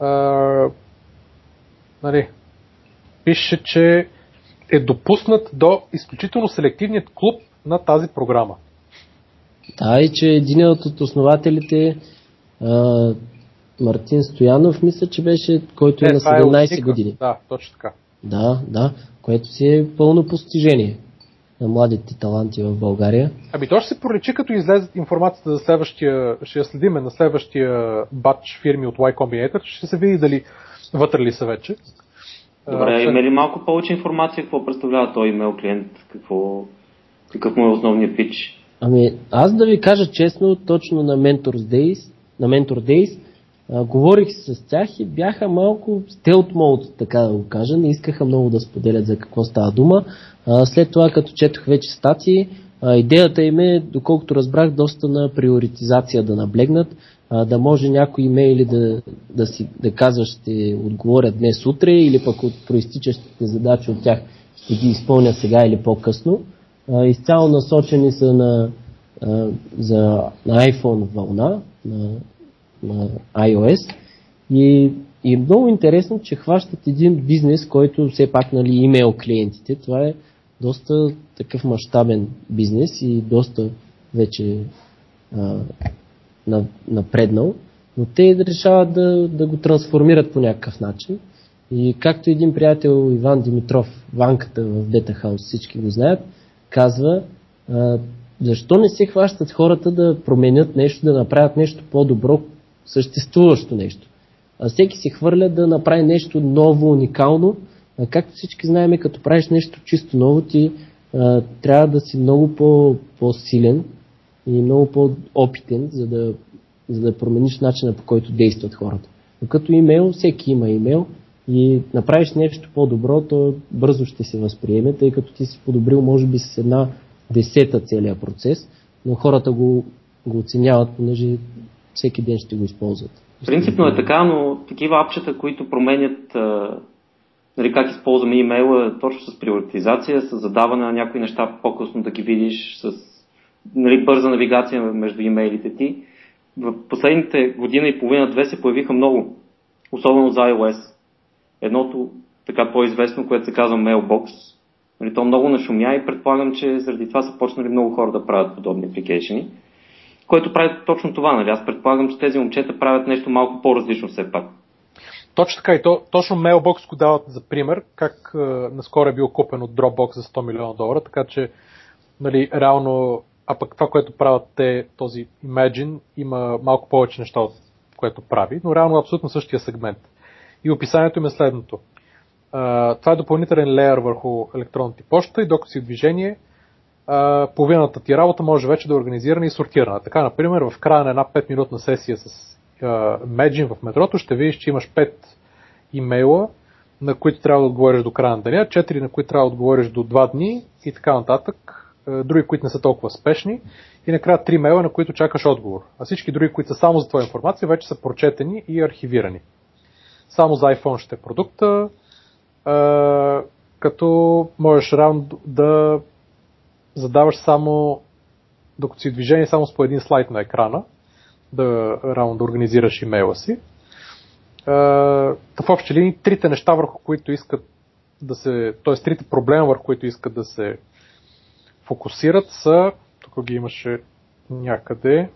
а, нали, пише, че е допуснат до изключително селективният клуб на тази програма. Да, и че един от основателите а, Мартин Стоянов, мисля, че беше, който е, е на 17 е години. Да, точно така. Да, да, което си е пълно постижение на младите таланти в България. Ами то ще се проличи, като излезе информацията за следващия, ще я следиме на следващия батч фирми от Y Combinator, ще се види дали вътре ли са вече. Добре, а, има ли малко повече информация какво представлява този имейл клиент, какво, какъв му е основният пич? Ами, аз да ви кажа честно, точно на Mentors Days, на Mentor Days, а, говорих с тях и бяха малко стелт мод, така да го кажа. Не искаха много да споделят за какво става дума. А, след това, като четох вече статии, а, идеята им е, доколкото разбрах, доста на приоритизация да наблегнат, а, да може някои имейли да, да, си, да казва ще отговорят днес утре или пък от проистичащите задачи от тях ще ги изпълня сега или по-късно изцяло насочени са на, за, на iPhone вълна, на, на iOS. И, и е много интересно, че хващат един бизнес, който все пак нали, имейл клиентите. Това е доста такъв мащабен бизнес и доста вече а, напреднал. Но те решават да, да го трансформират по някакъв начин. И както един приятел Иван Димитров, ванката в Бета Хаус, всички го знаят, казва, защо не се хващат хората да променят нещо, да направят нещо по-добро, съществуващо нещо. А всеки се хвърля да направи нещо ново, уникално. А както всички знаем, като правиш нещо чисто ново, ти а, трябва да си много по, по-силен и много по-опитен, за да, за да промениш начина по който действат хората. Но като имейл, всеки има имейл, и направиш нещо по-добро, то бързо ще се възприеме, тъй като ти си подобрил може би с една десета целият процес, но хората го, го оценяват, понеже всеки ден ще го използват. Принципно е така, но такива апчета, които променят нали, как използваме имейла точно с приоритизация, с задаване на някои неща по-късно да ги видиш, с нали, бърза навигация между имейлите ти. В последните година и половина-две се появиха много, особено за iOS. Едното така по-известно, което се казва Mailbox, нали, то много нашумя и предполагам, че заради това са почнали много хора да правят подобни апликейшени, което прави точно това. Нали? Аз предполагам, че тези момчета правят нещо малко по-различно все пак. Точно така и то, точно Mailbox го дават за пример, как е, наскоро е бил купен от Dropbox за 100 милиона долара, така че нали, реално, а пък това, което правят те, този Imagine, има малко повече неща, от което прави, но реално е абсолютно същия сегмент. И описанието им е следното. Това е допълнителен леер върху електронната почта и докато си в движение, половината ти работа може вече да е организирана и сортирана. Така, например, в края на една 5-минутна сесия с Меджин в метрото ще видиш, че имаш 5 имейла, на които трябва да отговориш до края на деня, 4 на които трябва да отговориш до 2 дни и така нататък, други, които не са толкова спешни и накрая 3 мейла, на които чакаш отговор. А всички други, които са само за твоя информация, вече са прочетени и архивирани. Само за iPhone ще е продукта, а, като можеш рано да задаваш само, докато си движение само с по един слайд на екрана, да, рано да организираш имейла си. в общи линии, трите неща, върху които искат да се, т.е. трите проблема, върху които искат да се фокусират са, тук ги имаше някъде,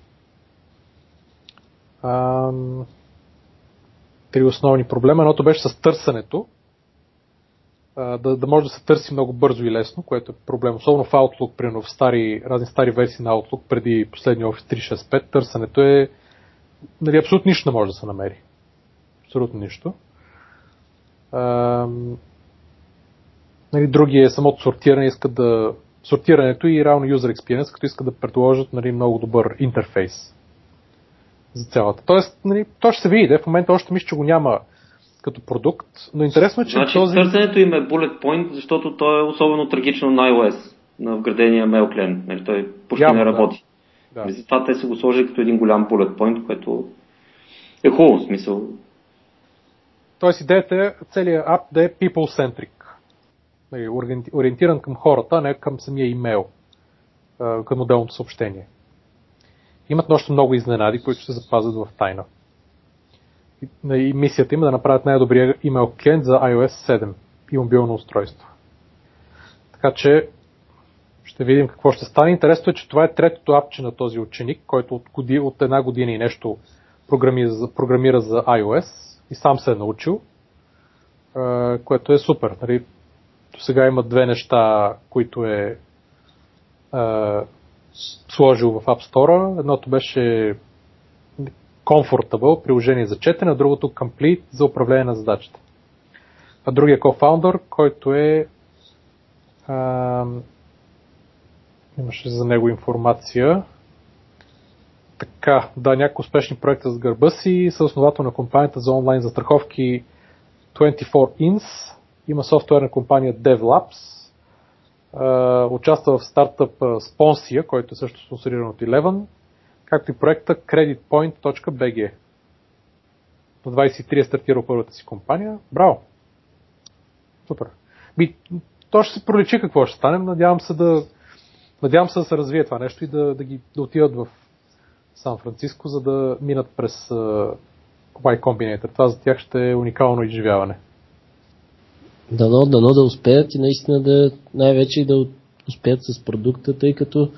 ам, три основни проблема. Едното беше с търсенето, да, да може да се търси много бързо и лесно, което е проблем. Особено в Outlook, примерно в стари, разни стари версии на Outlook, преди последния Office 365, търсенето е нали, абсолютно нищо не може да се намери. Абсолютно нищо. Нали, други е самото сортиране, искат да сортирането и реално user experience, като искат да предложат нали, много добър интерфейс за цялата. Тоест, нали, то ще се види, в момента още мисля, че го няма като продукт, но интересно е, че значи, този... търсенето им е bullet point, защото то е особено трагично на iOS, на вградения mail клиент. Нали, той почти Явно, не работи. Да. Да. Затова те са го сложили като един голям bullet point, което е хубаво смисъл. Тоест идеята е целият ап да е people-centric. Нали, ориентиран към хората, а не към самия имейл, към отделното съобщение. Имат още много изненади, които се запазят в тайна и мисията им е да направят най-добрия имейл клиент за iOS 7 и мобилно устройство. Така че ще видим какво ще стане. Интересно е, че това е третото апче на този ученик, който от, годи, от една година и нещо програмира за, програмира за iOS и сам се е научил, което е супер. Нали? До сега има две неща, които е сложил в App Store. Едното беше Comfortable, приложение за четене, другото Complete за управление на задачите. А другия кофаундър, който е а, имаше за него информация. Така, да, някои успешни проекта с гърба си, съосновател на компанията за онлайн застраховки 24 Ins, има софтуерна компания DevLabs, участва в стартъп Sponsia, който е също спонсориран от Eleven, както и проекта creditpoint.bg. На 23 е стартирал първата си компания. Браво! Супер. Би, то ще се проличи какво ще стане. Надявам се да, надявам се да се развие това нещо и да, да ги да отидат в Сан Франциско, за да минат през uh, Y Combinator. Това за тях ще е уникално изживяване. Дано, дано да успеят и наистина да най-вече и да успеят с продукта, тъй като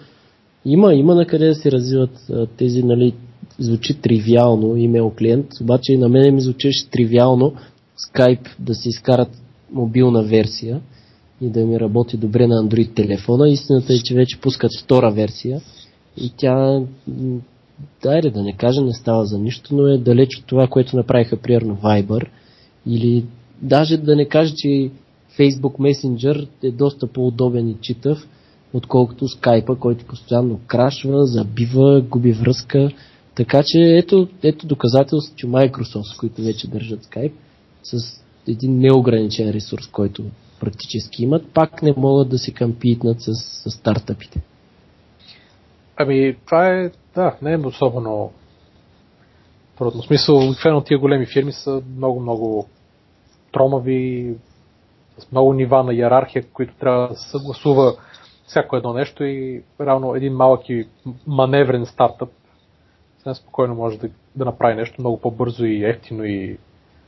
има, има на къде да се развиват тези, нали, звучи тривиално имейл клиент, обаче на мен ми звучеше тривиално Skype да се изкарат мобилна версия и да ми работи добре на Android телефона. Истината е, че вече пускат втора версия и тя, дайде да не кажа, не става за нищо, но е далеч от това, което направиха примерно Viber или даже да не кажа, че Facebook Messenger е доста по-удобен и читав, отколкото скайпа, който постоянно крашва, забива, губи връзка. Така че ето, ето доказателство, че Microsoft, които вече държат Skype, с един неограничен ресурс, който практически имат, пак не могат да се кампитнат с, с стартъпите. Ами, това е, да, не е особено трудно. В смисъл, обикновено тия големи фирми са много-много тромави, с много нива на иерархия, които трябва да съгласува всяко едно нещо и реално един малък и маневрен стартъп съвсем спокойно може да, да направи нещо много по-бързо и ефтино и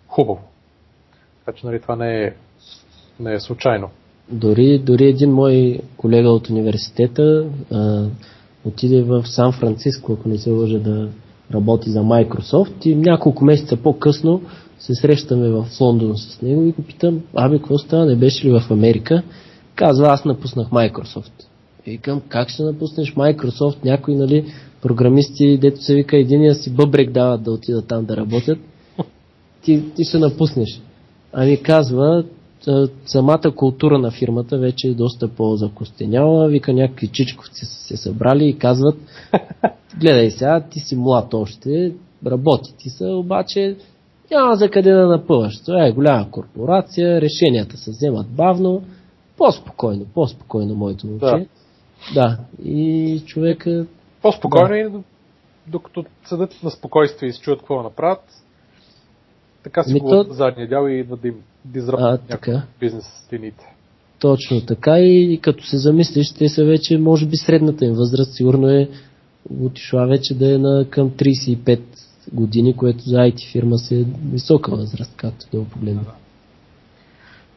хубаво. Така че нали, това не е, не е случайно. Дори, дори един мой колега от университета а, отиде в Сан Франциско, ако не се лъжа да работи за Microsoft и няколко месеца по-късно се срещаме в Лондон с него и го питам, абе, какво става, не беше ли в Америка? Казва, аз напуснах Microsoft. И викам, как ще напуснеш Microsoft? Някои, нали, програмисти, дето се вика, единия си бъбрек дават да отидат там да работят. Ти, ти ще напуснеш. Ами казва, самата култура на фирмата вече е доста по-закостеняла. Вика, някакви чичковци са се събрали и казват, гледай сега, ти си млад още, работи ти са, обаче няма за къде да напъваш. Това е голяма корпорация, решенията се вземат бавно по-спокойно, по-спокойно моето момче. Да. да. И човека... По-спокойно да. и докато съдат на спокойствие и се чуят какво направят, така си го то... задния дял и идва да да някакъв бизнес стените. Точно така и, като се замислиш, те са вече, може би средната им възраст сигурно е отишла вече да е на към 35 години, което за IT фирма си е висока възраст, както да го погледнем.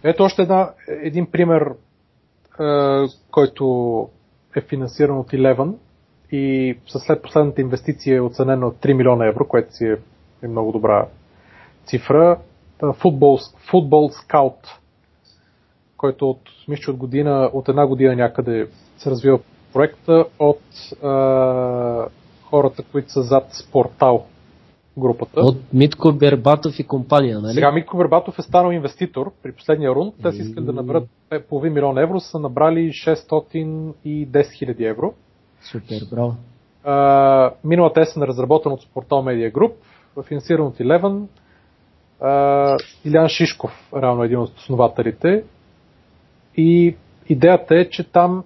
Ето още една, един пример, е, който е финансиран от Eleven и след последната инвестиция е оценено от 3 милиона евро, което си е, е много добра цифра. Футбол, футбол скаут, който от, мисля, от година, от една година някъде се развива проекта от е, хората, които са зад Спортал групата. От Митко Бербатов и компания, нали? Сега Митко Бербатов е станал инвеститор при последния рунд. Те си искали да наберат половин милион евро, са набрали 610 хиляди евро. Супер, браво. А, миналата есен е разработен от Sportal Media Group, финансиран от Eleven. Илян Шишков, равно един от основателите. И идеята е, че там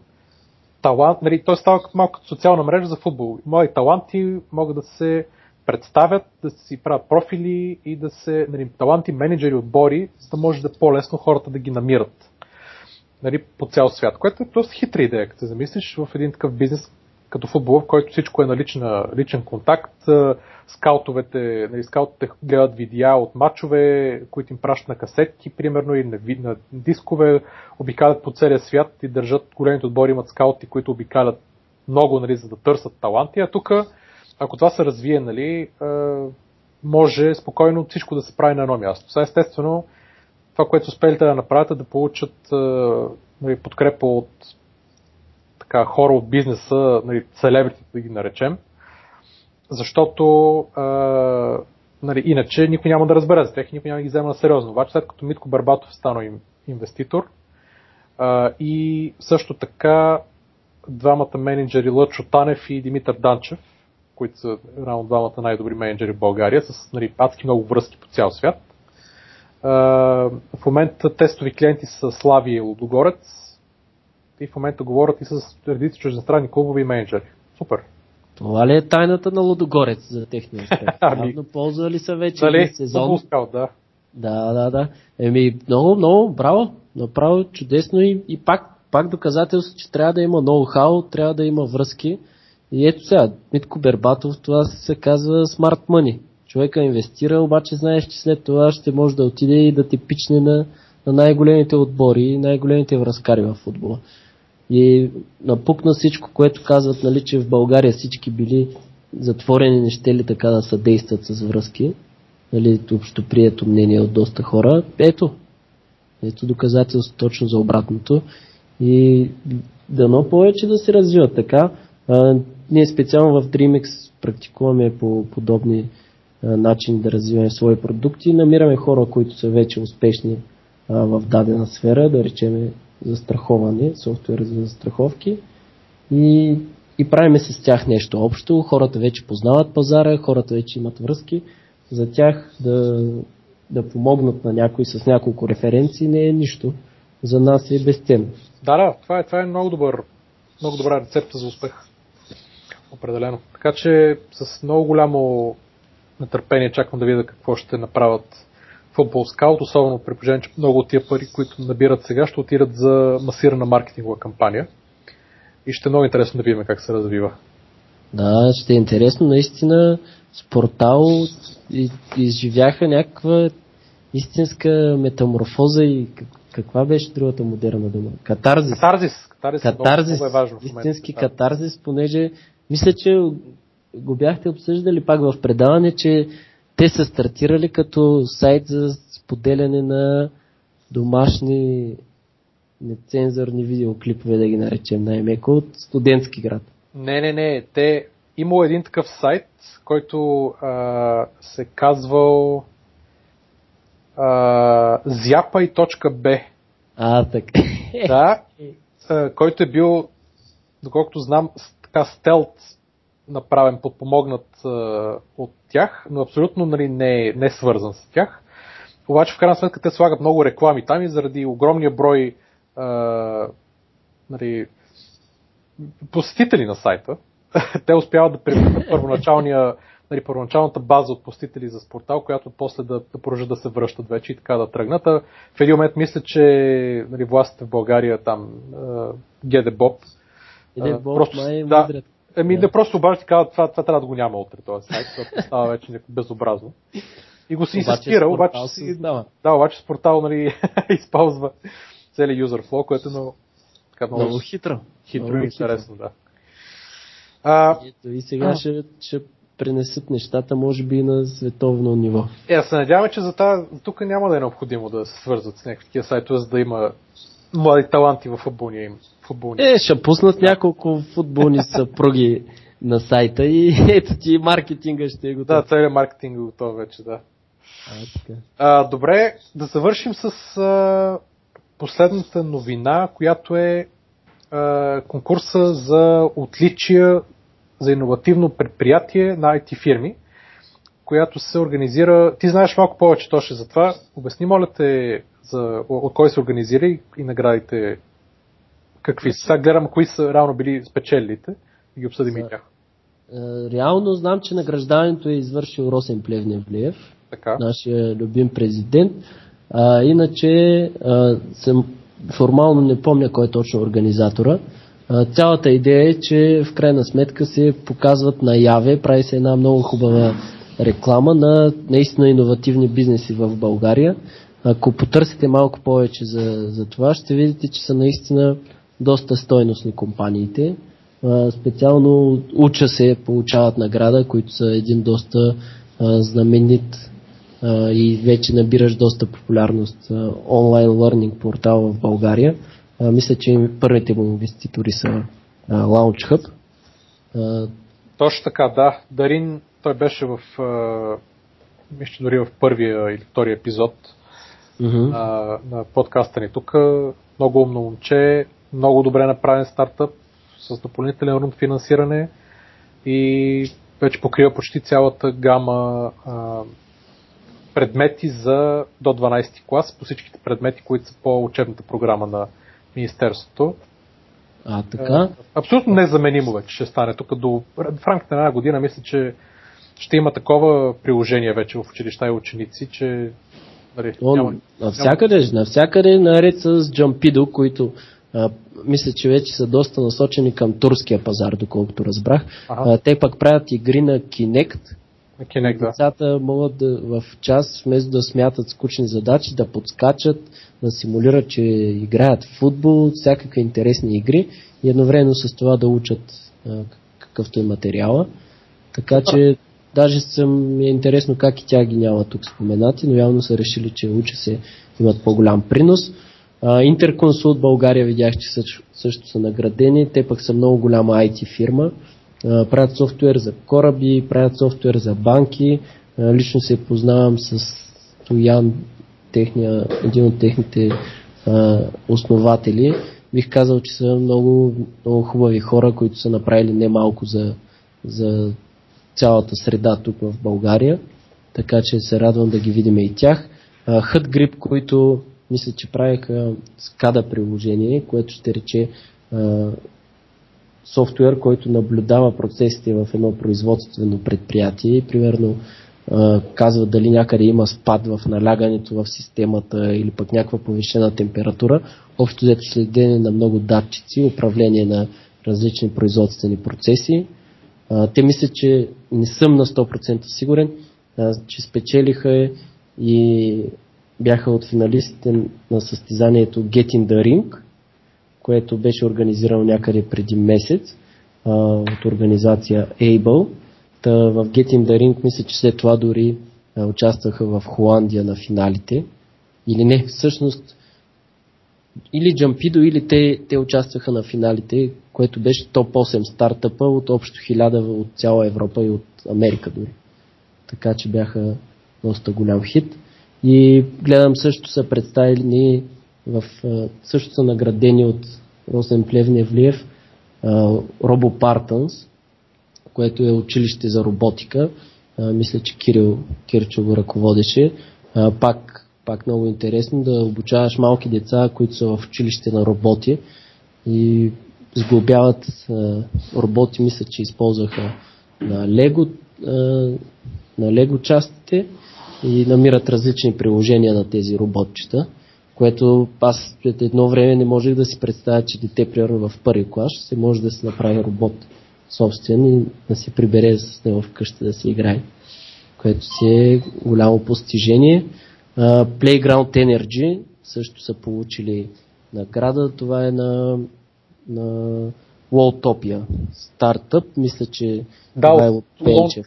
талант, нали, той става малко като социална мрежа за футбол. Мои таланти могат да се представят, да си правят профили и да се, нали, таланти, менеджери, отбори, за да може да е по-лесно хората да ги намират нали, по цял свят, което е доста хитра идея, като се замислиш в един такъв бизнес като футбол, в който всичко е на лична, личен контакт. Скаутовете, нали, скаутовете гледат видеа от матчове, които им пращат на касетки, примерно, и на, на дискове, обикалят по целия свят и държат, големите отбори имат скаути, които обикалят много, нали, за да търсят таланти, а тук ако това се развие, нали, може спокойно всичко да се прави на едно място. Сега естествено, това, което успелите да направят е да получат нали, подкрепа от така, хора от бизнеса, нали, селебритите да ги наречем, защото а, нали, иначе никой няма да разбере за тях никой няма да ги взема на сериозно. Обаче след като Митко Барбатов стана им, инвеститор а, и също така двамата менеджери Лъчо Танев и Димитър Данчев, които са рано двамата най-добри менеджери в България, с нали, адски много връзки по цял свят. В момента тестови клиенти са Слави и Лудогорец и в момента говорят и с редици чуждестранни клубови и менеджери. Супер. Това ли е тайната на Лудогорец за техния успех? ами, ползвали са вече дали, сезон. Скал, да. Да, да, да. Еми, много, много, браво. Направо чудесно и, и пак, пак доказателство, че трябва да има ноу-хау, трябва да има връзки. И ето сега, Митко Бербатов, това се казва смарт money. Човека инвестира, обаче знаеш, че след това ще може да отиде и да те пичне на, на най-големите отбори, най-големите връзкари в футбола. И напукна всичко, което казват, нали, че в България всички били затворени, не ще ли така да съдействат с връзки. Нали, общо прието мнение от доста хора. Ето, ето доказателство точно за обратното. И дано повече да се развиват така. А, ние специално в DreamX практикуваме по подобни а, начини да развиваме свои продукти. Намираме хора, които са вече успешни а, в дадена сфера, да речеме застраховане, софтуер за застраховки и, и правиме с тях нещо общо. Хората вече познават пазара, хората вече имат връзки. За тях да, да помогнат на някой с няколко референции не е нищо. За нас е безценно. Да, да, това е, това е много, добър, много добра рецепта за успех. Определено. Така че с много голямо нетърпение чакам да видя какво ще направят Football Scout, особено при положение, че много от тия пари, които набират сега, ще отидат за масирана маркетингова кампания. И ще е много интересно да видим как се развива. Да, ще е интересно. Наистина, спортал изживяха някаква истинска метаморфоза и каква беше другата модерна дума? Катарзис. Катарзис. Катарзис, катарзис много, е важно истински да. катарзис, понеже мисля, че го бяхте обсъждали пак в предаване, че те са стартирали като сайт за споделяне на домашни нецензурни видеоклипове, да ги наречем най-меко, от студентски град. Не, не, не. Те имало един такъв сайт, който а, се казвал а, zyapai.b. А, така. Да, а, който е бил, доколкото знам, така стелт направен, подпомогнат а, от тях, но абсолютно нали, не, е, не е свързан с тях. Обаче в крайна сметка те слагат много реклами там и заради огромния брой а, нали, посетители на сайта, те успяват да превърнат първоначалния нали, първоначалната база от посетители за спортал, която после да, да продължат да се връщат вече и така да тръгнат. А в един момент мисля, че нали, властите в България там, Геде Боб, Боб, просто, май да, Еми, да. просто обаче ти казват, това, това трябва да го няма утре, този сайт, защото става вече безобразно. И го си инсистира, обаче, си, да, обаче с портал нали, използва целият user flow, което е много, така, много, много хитро. Хитро много и интересно, да. А, Ето, и сега а... ще, ще пренесат нещата, може би на световно ниво. Е, се надявам, че за тази, тук няма да е необходимо да се свързват с някакви такива сайтове, за да има млади таланти в футболния им. Футболния. Е, ще пуснат няколко футболни съпруги на сайта и ето ти маркетинга ще е готов. Да, целият маркетинг е готов вече, да. А, така. А, добре, да завършим с а, последната новина, която е а, конкурса за отличия за иновативно предприятие на IT фирми, която се организира. Ти знаеш малко повече точно за това. Обясни, моля те, за, от кой се организира и, и наградите какви са. Гледам кои са реално били спечелите и ги обсъдим и тях. Е, реално знам, че награждането е извършил Росен Плевневлиев, така. нашия любим президент. А, иначе а, съм, формално не помня кой е точно организатора. А, цялата идея е, че в крайна сметка се показват наяве, прави се една много хубава реклама на наистина иновативни бизнеси в България. Ако потърсите малко повече за, за това, ще видите, че са наистина доста стойностни компаниите. Специално Уча се получават награда, които са един доста знаменит и вече набираш доста популярност онлайн learning портал в България. Мисля, че първите му инвеститори са Launch Hub. Точно така, да. Дарин, той беше в, мисля, дори в първия или втория епизод mm-hmm. на, на подкаста ни тук. Много умно момче, много добре направен стартъп с допълнителен рунд финансиране и вече покрива почти цялата гама а, предмети за до 12 клас, по всичките предмети, които са по учебната програма на Министерството. А, така? Абсолютно незаменимо вече ще стане. Тук до, в рамките на една година мисля, че ще има такова приложение вече в училища и ученици, че нали, О, няма, навсякъде, няма... навсякъде наред с Jumpido, които а, мисля, че вече са доста насочени към турския пазар, доколкото разбрах. Ага. А, те пък правят игри на Kinect, Kinect, да. Децата могат да, в час, вместо да смятат скучни задачи, да подскачат, да симулират, че играят в футбол, всякакви интересни игри и едновременно с това да учат а, какъвто е материала. Така че даже съм е интересно как и тя ги няма тук споменати, но явно са решили, че уча се имат по-голям принос. Интерконсулт България видях, че също, също са наградени. Те пък са много голяма IT фирма правят софтуер за кораби, правят софтуер за банки. Лично се познавам с Стоян, техния, един от техните а, основатели. Бих казал, че са много, много хубави хора, които са направили немалко за, за цялата среда тук в България. Така че се радвам да ги видим и тях. Хът Грип, които мисля, че правиха скада приложение, което ще рече софтуер, който наблюдава процесите в едно производствено предприятие примерно казва дали някъде има спад в налягането в системата или пък някаква повишена температура. Общо взето следене на много датчици, управление на различни производствени процеси. Те мислят, че не съм на 100% сигурен, че спечелиха и бяха от финалистите на състезанието Getting the Ring, което беше организирано някъде преди месец а, от организация Able. Та в Getting the Ring мисля, че след това дори а, участваха в Холандия на финалите. Или не, всъщност или Джампидо, или те, те участваха на финалите, което беше топ 8 стартъпа от общо 1000 от цяла Европа и от Америка дори. Така че бяха доста голям хит. И гледам също са представени в, също са наградени от Росен Плевневлиев Робо Партънс, което е училище за роботика. Мисля, че Кирил Кирчо го ръководеше. Пак, пак много интересно да обучаваш малки деца, които са в училище на роботи и сглобяват роботи, мисля, че използваха на Лего на лего частите и намират различни приложения на тези роботчета, което аз след едно време не можех да си представя, че дете, примерно в първи клас, се може да се направи робот собствен и да си прибере с него вкъщи да се играе, което си е голямо постижение. Uh, Playground Energy също са получили награда. Това е на, на Walltopia стартъп. Мисля, че да, това е от Пенчев.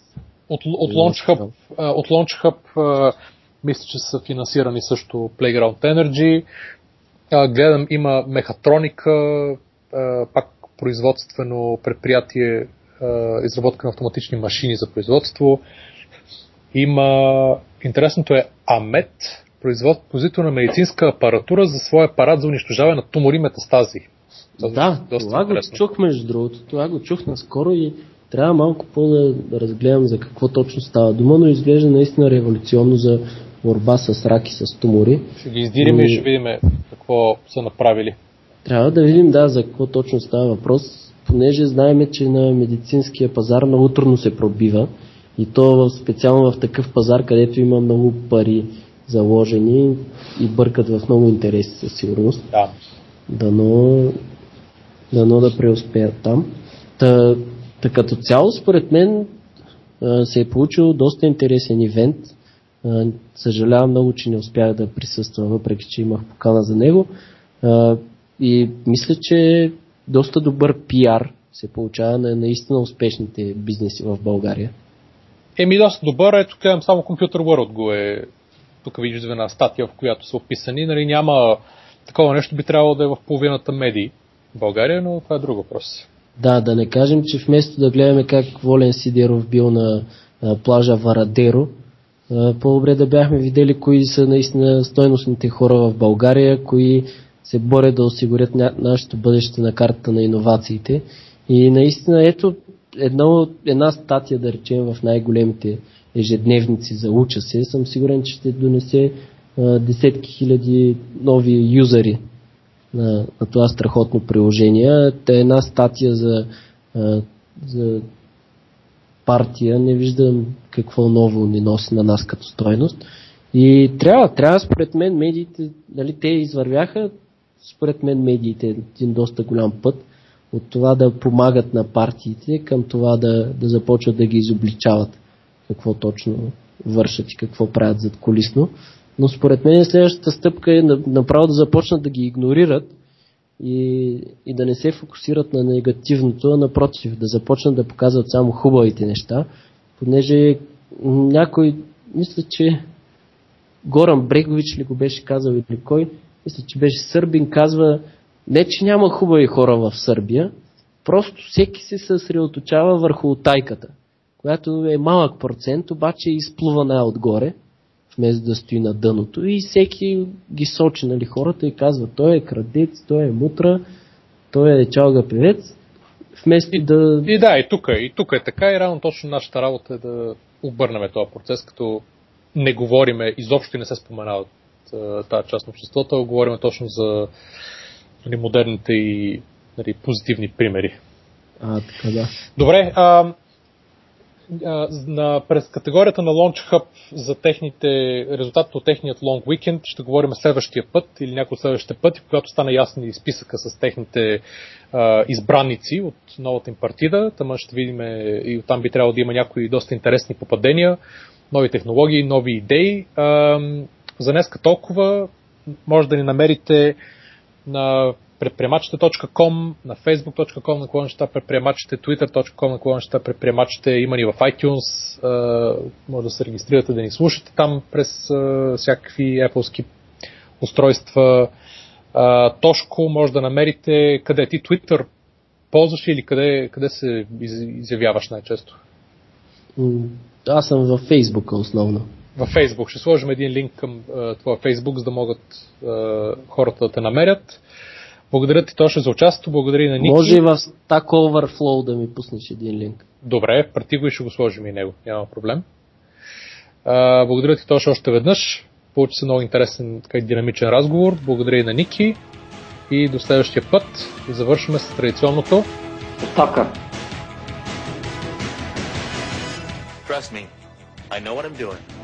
От, от, Launch Hub, от Launch Hub мисля, че са финансирани също Playground Energy. Гледам, има мехатроника, пак производствено предприятие, изработка на автоматични машини за производство. Има, интересното е Амет, производител на медицинска апаратура за своя апарат за унищожаване на тумори метастази. да, това го чух между другото. Това го чух наскоро и трябва малко по-да разгледам за какво точно става дума, но изглежда наистина революционно за борба с рак и с тумори. Ще ги издирим и, и ще видим какво са направили. Трябва да видим, да, за какво точно става въпрос, понеже знаеме, че на медицинския пазар много трудно се пробива и то специално в такъв пазар, където има много пари заложени и бъркат в много интереси със сигурност. Да. Дано, дано да преуспеят там. Та, та като цяло, според мен, се е получил доста интересен ивент. Съжалявам много, че не успях да присъствам, въпреки че имах покана за него. И мисля, че доста добър пиар се получава на наистина успешните бизнеси в България. Еми, доста добър. Ето, гледам само Computer World го е тук виждаме една статия, в която са описани. Нали, няма такова нещо, би трябвало да е в половината медии в България, но това е друг въпрос. Да, да не кажем, че вместо да гледаме как Волен Сидеров бил на а, плажа Варадеро, а, по-добре да бяхме видели кои са наистина стойностните хора в България, кои се борят да осигурят ня... нашето бъдеще на картата на иновациите. И наистина, ето една, една статия, да речем, в най-големите ежедневници за уча се, съм сигурен, че ще донесе а, десетки хиляди нови юзери на, на това страхотно приложение. Та е една статия за, за партия, не виждам какво ново ни носи на нас като стойност. И трябва, трябва според мен медиите, нали, те извървяха, според мен медиите един доста голям път от това да помагат на партиите към това да, да започват да ги изобличават какво точно вършат и какво правят зад колисно. Но според мен следващата стъпка е направо да започнат да ги игнорират и, и да не се фокусират на негативното, а напротив, да започнат да показват само хубавите неща, понеже някой, мисля, че Горан Брегович ли го беше казал или кой, мисля, че беше сърбин, казва, не, че няма хубави хора в Сърбия, просто всеки се съсредоточава върху тайката която е малък процент, обаче изплува най-отгоре, вместо да стои на дъното и всеки ги сочи нали, хората и казва, той е крадец, той е мутра, той е чалга певец, вместо и, да... И да, и тук, и тук е така и рано точно нашата работа е да обърнем този процес, като не говориме, изобщо и не се споменават тази част на обществото, а говорим точно за нали, модерните и нали, позитивни примери. А, така да. Добре, а, на, през категорията на Launch Hub за техните, резултатите от техният Long Weekend ще говорим следващия път или някой от следващите пъти, когато стане ясен и списъка с техните а, избранници от новата им партида. Там ще видим и оттам би трябвало да има някои доста интересни попадения, нови технологии, нови идеи. А, за днеска толкова. Може да ни намерите на предприемачите.com, на facebook.com на клонщата предприемачите, twitter.com на клонщата предприемачите, има ни в iTunes, може да се регистрирате да ни слушате там през всякакви Apple устройства. Тошко може да намерите къде ти Twitter ползваш или къде, къде се изявяваш най-често? Аз съм във Facebook основно. Във Facebook. Ще сложим един линк към твоя Facebook, за да могат хората да те намерят. Благодаря ти, Тоша, за участието. Благодаря и на Ники. Може и в Stack Overflow да ми пуснеш един линк. Добре, прати го и ще го сложим и него. Няма проблем. А, благодаря ти, Тоша, още веднъж. Получи се много интересен така, динамичен разговор. Благодаря и на Ники. И до следващия път завършваме с традиционното. Оставка. Trust me, I know what I'm doing.